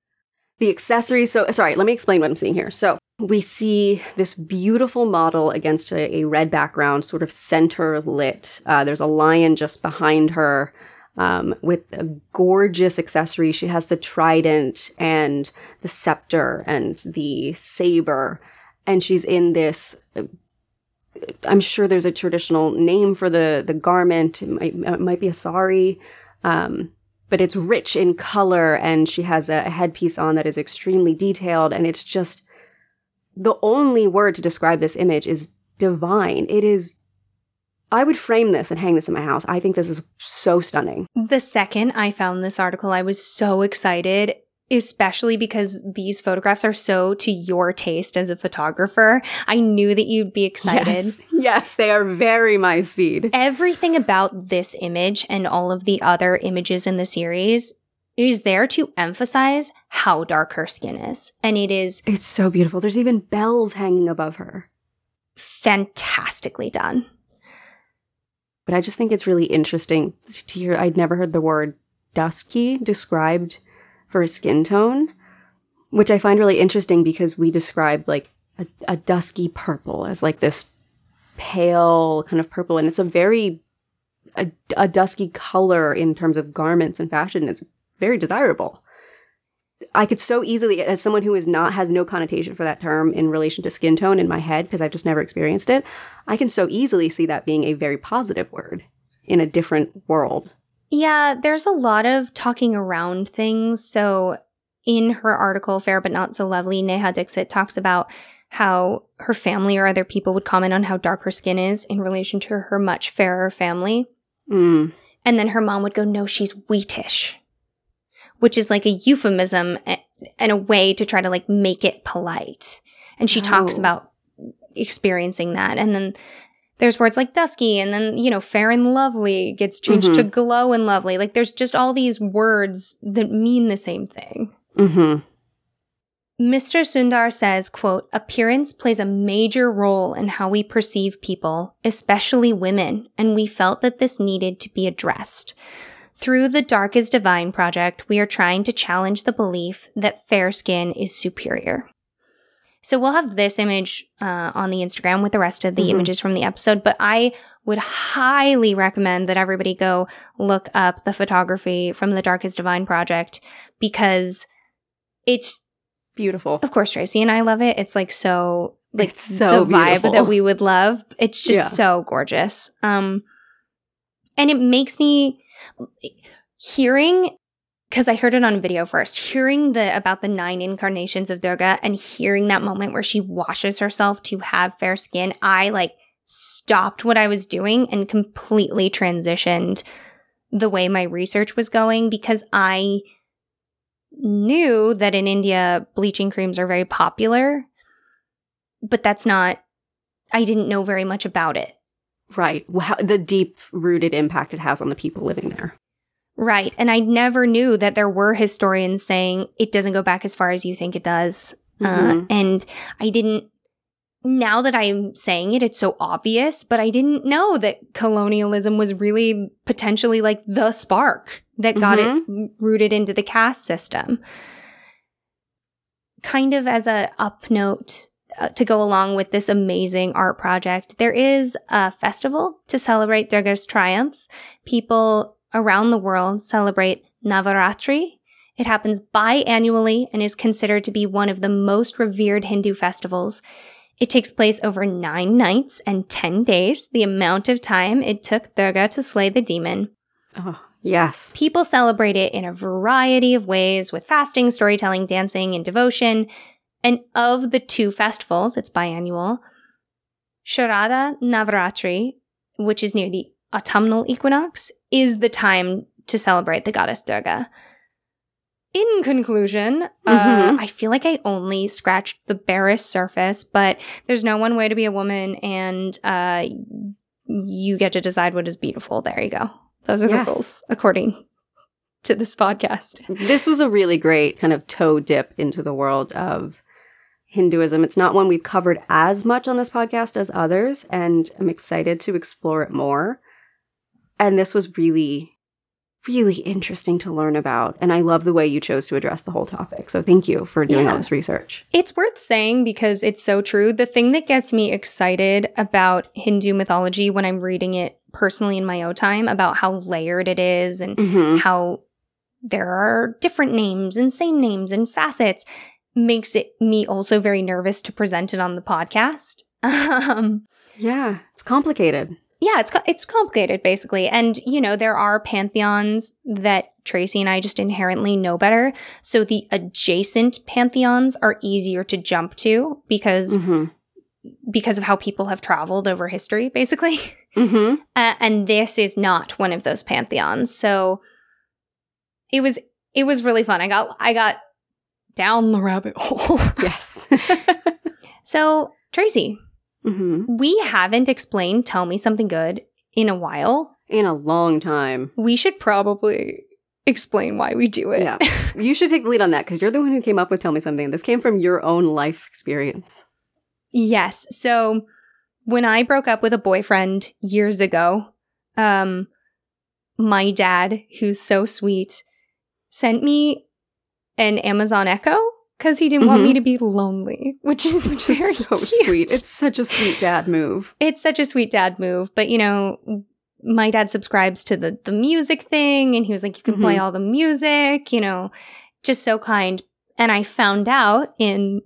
The accessories, so sorry, let me explain what I'm seeing here. So we see this beautiful model against a, a red background, sort of center lit. Uh, there's a lion just behind her um, with a gorgeous accessory. She has the trident and the scepter and the saber, and she's in this. I'm sure there's a traditional name for the the garment. It might, it might be a sari. Um, but it's rich in color and she has a, a headpiece on that is extremely detailed and it's just the only word to describe this image is divine. It is I would frame this and hang this in my house. I think this is so stunning. The second I found this article, I was so excited especially because these photographs are so to your taste as a photographer. I knew that you'd be excited. Yes, yes they are very my speed. Everything about this image and all of the other images in the series is there to emphasize how dark her skin is. And it is. It's so beautiful. There's even bells hanging above her. Fantastically done. But I just think it's really interesting to hear. I'd never heard the word dusky described for a skin tone, which I find really interesting because we describe like a, a dusky purple as like this pale kind of purple, and it's a very a, a dusky color in terms of garments and fashion. It's very desirable. I could so easily, as someone who is not has no connotation for that term in relation to skin tone in my head because I've just never experienced it, I can so easily see that being a very positive word in a different world. Yeah, there's a lot of talking around things. So in her article, Fair But Not So Lovely, Neha Dixit talks about how her family or other people would comment on how dark her skin is in relation to her much fairer family. Mm. And then her mom would go, no, she's wheatish, which is like a euphemism and a way to try to like make it polite. And she oh. talks about experiencing that. And then there's words like dusky and then, you know, fair and lovely gets changed mm-hmm. to glow and lovely. Like there's just all these words that mean the same thing. Mm-hmm. Mr. Sundar says, quote, appearance plays a major role in how we perceive people, especially women, and we felt that this needed to be addressed. Through the Dark is Divine project, we are trying to challenge the belief that fair skin is superior. So we'll have this image uh, on the Instagram with the rest of the mm-hmm. images from the episode. But I would highly recommend that everybody go look up the photography from the Dark is Divine project because it's beautiful. Of course, Tracy and I love it. It's like so like it's so the vibe beautiful. that we would love. It's just yeah. so gorgeous. Um, and it makes me hearing because I heard it on video first, hearing the about the nine incarnations of Durga and hearing that moment where she washes herself to have fair skin, I like stopped what I was doing and completely transitioned the way my research was going because I knew that in India bleaching creams are very popular, but that's not I didn't know very much about it. Right. The deep rooted impact it has on the people living there. Right. And I never knew that there were historians saying it doesn't go back as far as you think it does. Uh, mm-hmm. Uh, and I didn't, now that I'm saying it, it's so obvious, but I didn't know that colonialism was really potentially like the spark that got mm-hmm. it rooted into the caste system. Kind of as a up note, uh, to go along with this amazing art project, there is a festival to celebrate Durga's triumph. People around the world celebrate Navaratri. It happens biannually and is considered to be one of the most revered Hindu festivals. It takes place over nine nights and 10 days, the amount of time it took Durga to slay the demon. Oh, yes. People celebrate it in a variety of ways with fasting, storytelling, dancing, and devotion. And of the two festivals, it's biannual, Sharada Navaratri, which is near the autumnal equinox, is the time to celebrate the goddess Durga. In conclusion, uh, mm-hmm. uh, I feel like I only scratched the barest surface, but there's no one way to be a woman, and uh, you get to decide what is beautiful. There you go. Those are Yes. the rules according to this podcast. this was a really great kind of toe dip into the world of Hinduism. It's not one we've covered as much on this podcast as others, and I'm excited to explore it more. And this was really, really interesting to learn about. And I love the way you chose to address the whole topic. So thank you for doing all this research. It's worth saying because it's so true. The thing that gets me excited about Hindu mythology when I'm reading it personally in my own time about how layered it is and Mm-hmm. how there are different names and same names and facets makes it me also very nervous to present it on the podcast. Um, Yeah, it's complicated. Yeah, it's it's complicated basically, and you know there are pantheons that Tracy and I just inherently know better. So the adjacent pantheons are easier to jump to because Mm-hmm. because of how people have traveled over history, basically. Mm-hmm. Uh, and this is not one of those pantheons. So it was it was really fun. I got I got down the rabbit hole. Yes. so Tracy, mm-hmm. we haven't explained "Tell Me Something Good" in a while. In a long time. We should probably explain why we do it. Yeah. You should take the lead on that because you're the one who came up with Tell Me Something. This came from your own life experience. Yes. So when I broke up with a boyfriend years ago, um, my dad, who's so sweet, sent me an Amazon Echo because he didn't want me to be lonely, which is Which very is so cute. sweet. It's such a sweet dad move. it's such a sweet dad move, but you know. My dad subscribes to the the music thing, and he was like, "You can play Mhm. all the music," you know, just so kind. And I found out in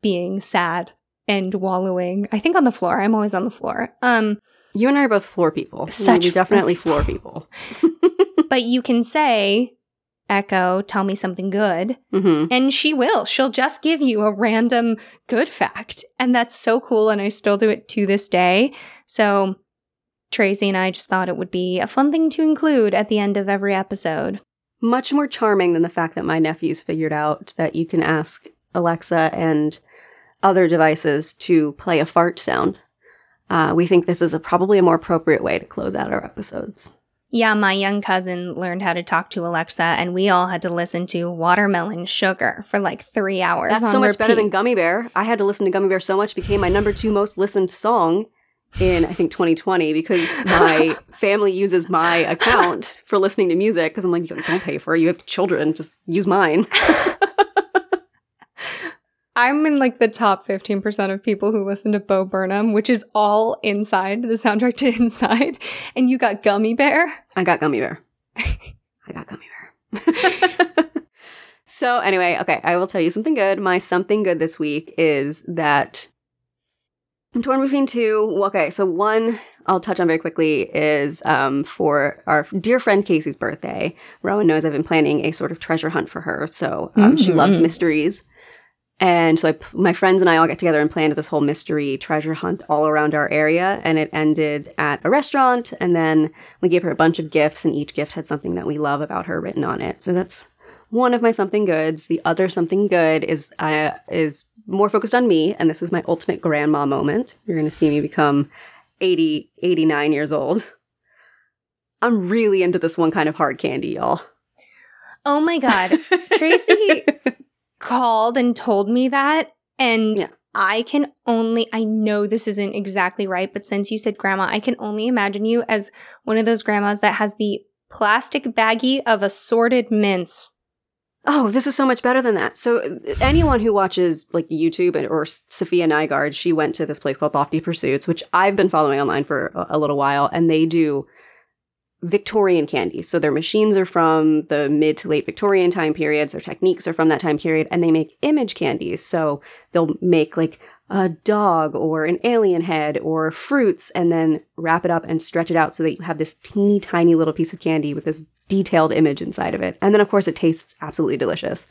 being sad and wallowing. I think on the floor. I'm always on the floor. Um, You and I are both floor people. Such we definitely floor floor people. but you can say, Echo, tell me something good. hmm And she will. She'll just give you a random good fact. And that's so cool. And I still do it to this day. So Tracy and I just thought it would be a fun thing to include at the end of every episode. Much more charming than the fact that my nephews figured out that you can ask Alexa and other devices to play a fart sound. Uh, we think this is a, probably a more appropriate way to close out our episodes. Yeah, my young cousin learned how to talk to Alexa, and we all had to listen to Watermelon Sugar for like three hours. That's so much better than Gummy Bear. I had to listen to Gummy Bear so much, it became my number two most listened song in, I think, 2020 because my family uses my account for listening to music because I'm like, don't pay for it. You have children, just use mine. I'm in like the top 15% of people who listen to Bo Burnham, which is all inside, the soundtrack to Inside. And you got Gummy Bear. I got Gummy Bear. I got Gummy Bear. so, anyway, okay, I will tell you something good. My something good this week is that I'm torn between two. Okay, so one I'll touch on very quickly is um, for our dear friend Casey's birthday. Rowan knows I've been planning a sort of treasure hunt for her. So, um, she loves Mm. mysteries. And so I, my friends and I all got together and planned this whole mystery treasure hunt all around our area. And it ended at a restaurant. And then we gave her a bunch of gifts, and each gift had something that we love about her written on it. So that's one of my something goods. The other something good is uh, is more focused on me, and this is my ultimate grandma moment. You're going to see me become 80, 89 years old. I'm really into this one kind of hard candy, y'all. Oh my God. Tracy called and told me that. And Yeah. I can only, I know this isn't exactly right, but since you said grandma, I can only imagine you as one of those grandmas that has the plastic baggie of assorted mints. Oh, this is so much better than that. So, anyone who watches like YouTube and- or Safiya Nygaard, she went to this place called Lofty Pursuits, which I've been following online for a, a little while, and they do Victorian candies. So, their machines are from the mid to late Victorian time periods, their techniques are from that time period, and they make image candies. So, they'll make like a dog or an alien head or fruits and then wrap it up and stretch it out so that you have this teeny tiny little piece of candy with this detailed image inside of it. And then, of course, it tastes absolutely delicious.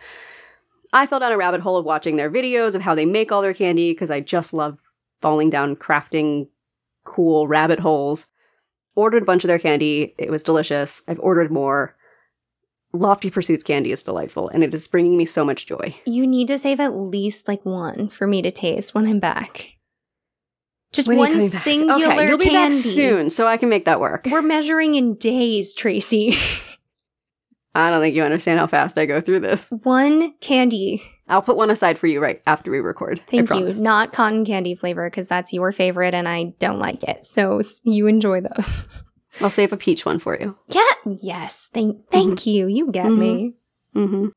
I fell down a rabbit hole of watching their videos of how they make all their candy because I just love falling down crafting cool rabbit holes. Ordered a bunch of their candy. It was delicious. I've ordered more. Lofty Pursuits candy is delightful and it is bringing me so much joy. You need to save at least like one for me to taste when I'm back. Just When one singular okay, you'll be candy. back soon, so I can make that work. We're measuring in days, Tracy. I don't think you understand how fast I go through this. one candy. I'll put one aside for you right after we record. Thank you. Not cotton candy flavor because that's your favorite and I don't like it. So you enjoy those. I'll save a peach one for you. yeah. Yes. Thank. Thank you. You get me. Mm-hmm.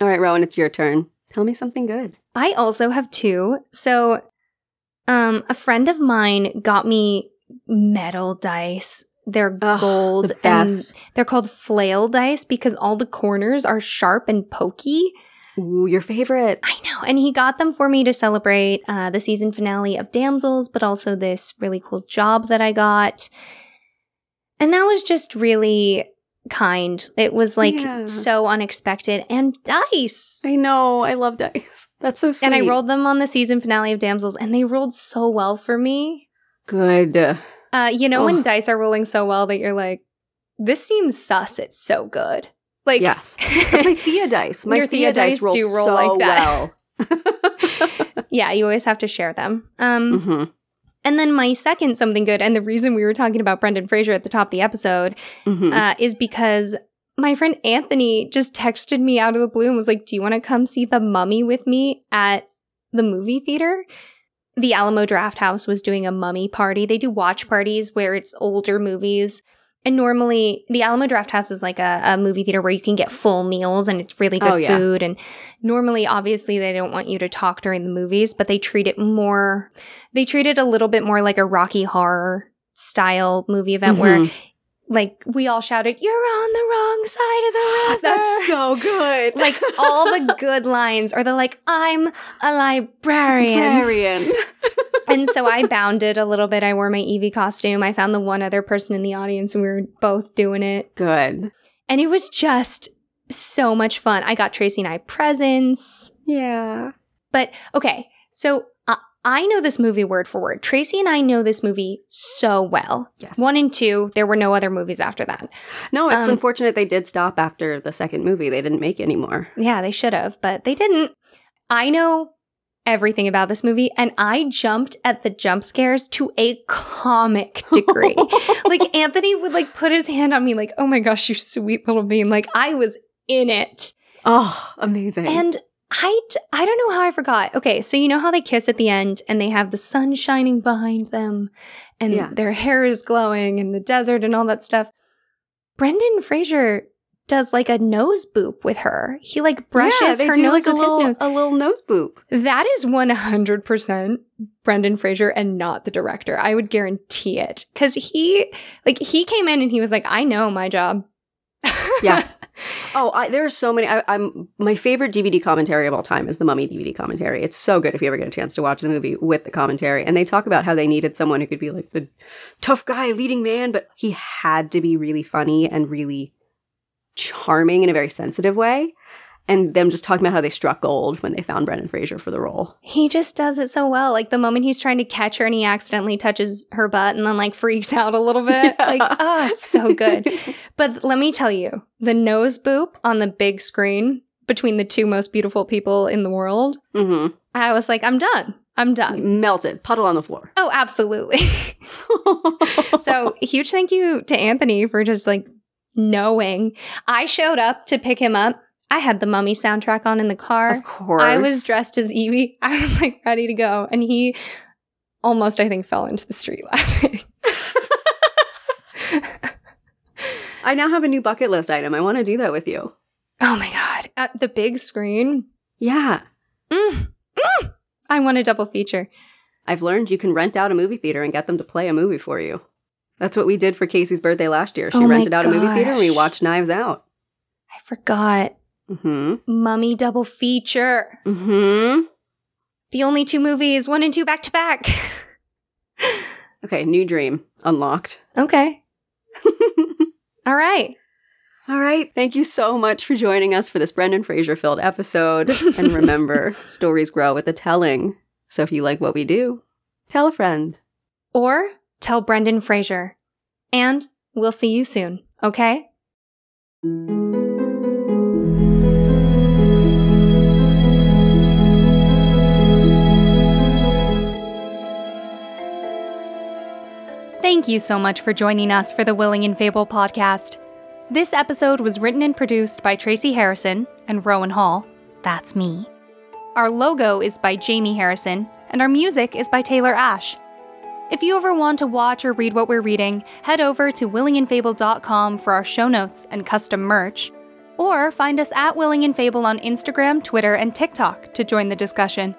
All right, Rowan, it's your turn. Tell me something good. I also have two. So, um, a friend of mine got me metal dice. They're Ugh, gold the and they're called flail dice because all the corners are sharp and pokey. Ooh, your favorite. I know. And he got them for me to celebrate uh, the season finale of Damsels, but also this really cool job that I got. And that was just really kind. It was like Yeah. so unexpected and dice. I know. I love dice. That's so sweet. And I rolled them on the season finale of Damsels, and they rolled so well for me. Good. Uh, you know, Oh. when dice are rolling so well that you're like, this seems sus. It's so good. Like, yes. That's my Thea dice. My Your Thea, Thea dice, dice roll do roll so like well. yeah, you always have to share them. Um, hmm And then my second something good, and the reason we were talking about Brendan Fraser at the top of the episode hmm uh, is because my friend Anthony just texted me out of the blue and was like, Do you want to come see the mummy with me at the movie theater? The Alamo Drafthouse was doing a mummy party. They do watch parties where it's older movies. And normally, the Alamo Drafthouse is like a, a movie theater where you can get full meals and it's really good Oh, yeah. food. And normally, obviously, they don't want you to talk during the movies, but they treat it more, they treat it a little bit more like a Rocky Horror style movie event where Mhm. like we all shouted, "You're on the wrong side of the river." That's so good. like all the good lines, or the like, "I'm a librarian," Librarian. and so I bounded a little bit. I wore my Evie costume. I found the one other person in the audience, and we were both doing it, Good. and it was just so much fun. I got Tracy and I presents. Yeah. But okay, so uh, I know this movie word for word. Tracy and I know this movie so well. Yes. One and two, there were no other movies after that. No, it's Um, unfortunate they did stop after the second movie. They didn't make any more. Yeah, they should have, but they didn't. I know everything about this movie, and I jumped at the jump scares to a comic degree. like Anthony would like put his hand on me, like, "Oh my gosh, you sweet little bean!" Like I was in it, oh, amazing. and I d- I don't know how I forgot. Okay, so you know how they kiss at the end, and they have the sun shining behind them, and Yeah. their hair is glowing in the desert and all that stuff. Brendan Fraser does like a nose boop with her. He like brushes yeah, her nose like a with his little, nose. a little nose boop. That is 100% Brendan Fraser and not the director. I would guarantee it. Cause he, like, he came in and he was like, I know my job. Yes. Oh, I, there are so many. I, I'm my favorite DVD commentary of all time is the Mummy DVD commentary. It's so good if you ever get a chance to watch the movie with the commentary. And they talk about how they needed someone who could be like the tough guy, leading man, but he had to be really funny and really charming in a very sensitive way. And them just talking about how they struck gold when they found Brendan Fraser for the role. he just does it so well. Like, the moment he's trying to catch her and he accidentally touches her butt and then, like, freaks out a little bit. Yeah. Like, oh, it's so good. But let me tell you, the nose boop on the big screen between the two most beautiful people in the world, hmm I was like, I'm done. I'm done. Melted, puddle on the floor. Oh, absolutely. so huge thank you to Anthony for just like knowing. I showed up to pick him up. I had the mummy soundtrack on in the car. of course, I was dressed as Evie. I was like ready to go. And he almost, I think, fell into the street laughing. I now have a new bucket list item. I want to do that with you. oh my God. At the big screen. Yeah. Mm, mm. I want a double feature. I've learned you can rent out a movie theater and get them to play a movie for you. That's what we did for Casey's birthday last year. She Oh rented out a movie theater and we watched Knives Out. I forgot. Mm-hmm. Mummy double feature. Mm-hmm. The only two movies, one and two back to back. Okay, new dream unlocked. okay. All right. All right. Thank you so much for joining us for this Brendan Fraser filled episode. and remember, stories grow with the telling. So if you like what we do, tell a friend. Or tell Brendan Fraser. And we'll see you soon, okay? Thank you so much for joining us for the Willing and Fable podcast. This episode was written and produced by Tracy Harrison and Rowan Hall. That's me. Our logo is by Jamie Harrison, and our music is by Taylor Ash. If you ever want to watch or read what we're reading, head over to willingandfable.com for our show notes and custom merch, or find us at Willing and Fable on Instagram, Twitter, and TikTok to join the discussion.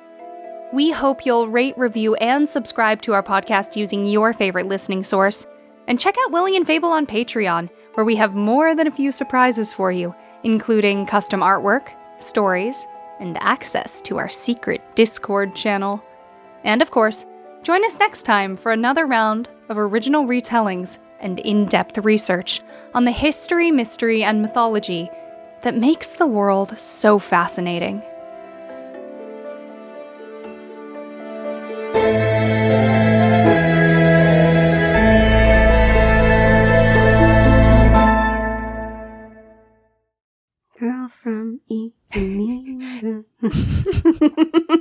We hope you'll rate, review, and subscribe to our podcast using your favorite listening source. And check out Willing and Fable on Patreon, where we have more than a few surprises for you, including custom artwork, stories, and access to our secret Discord channel. And of course, Join us next time for another round of original retellings and in depth research on the history, mystery, and mythology that makes the world so fascinating. Girl from Ipanema.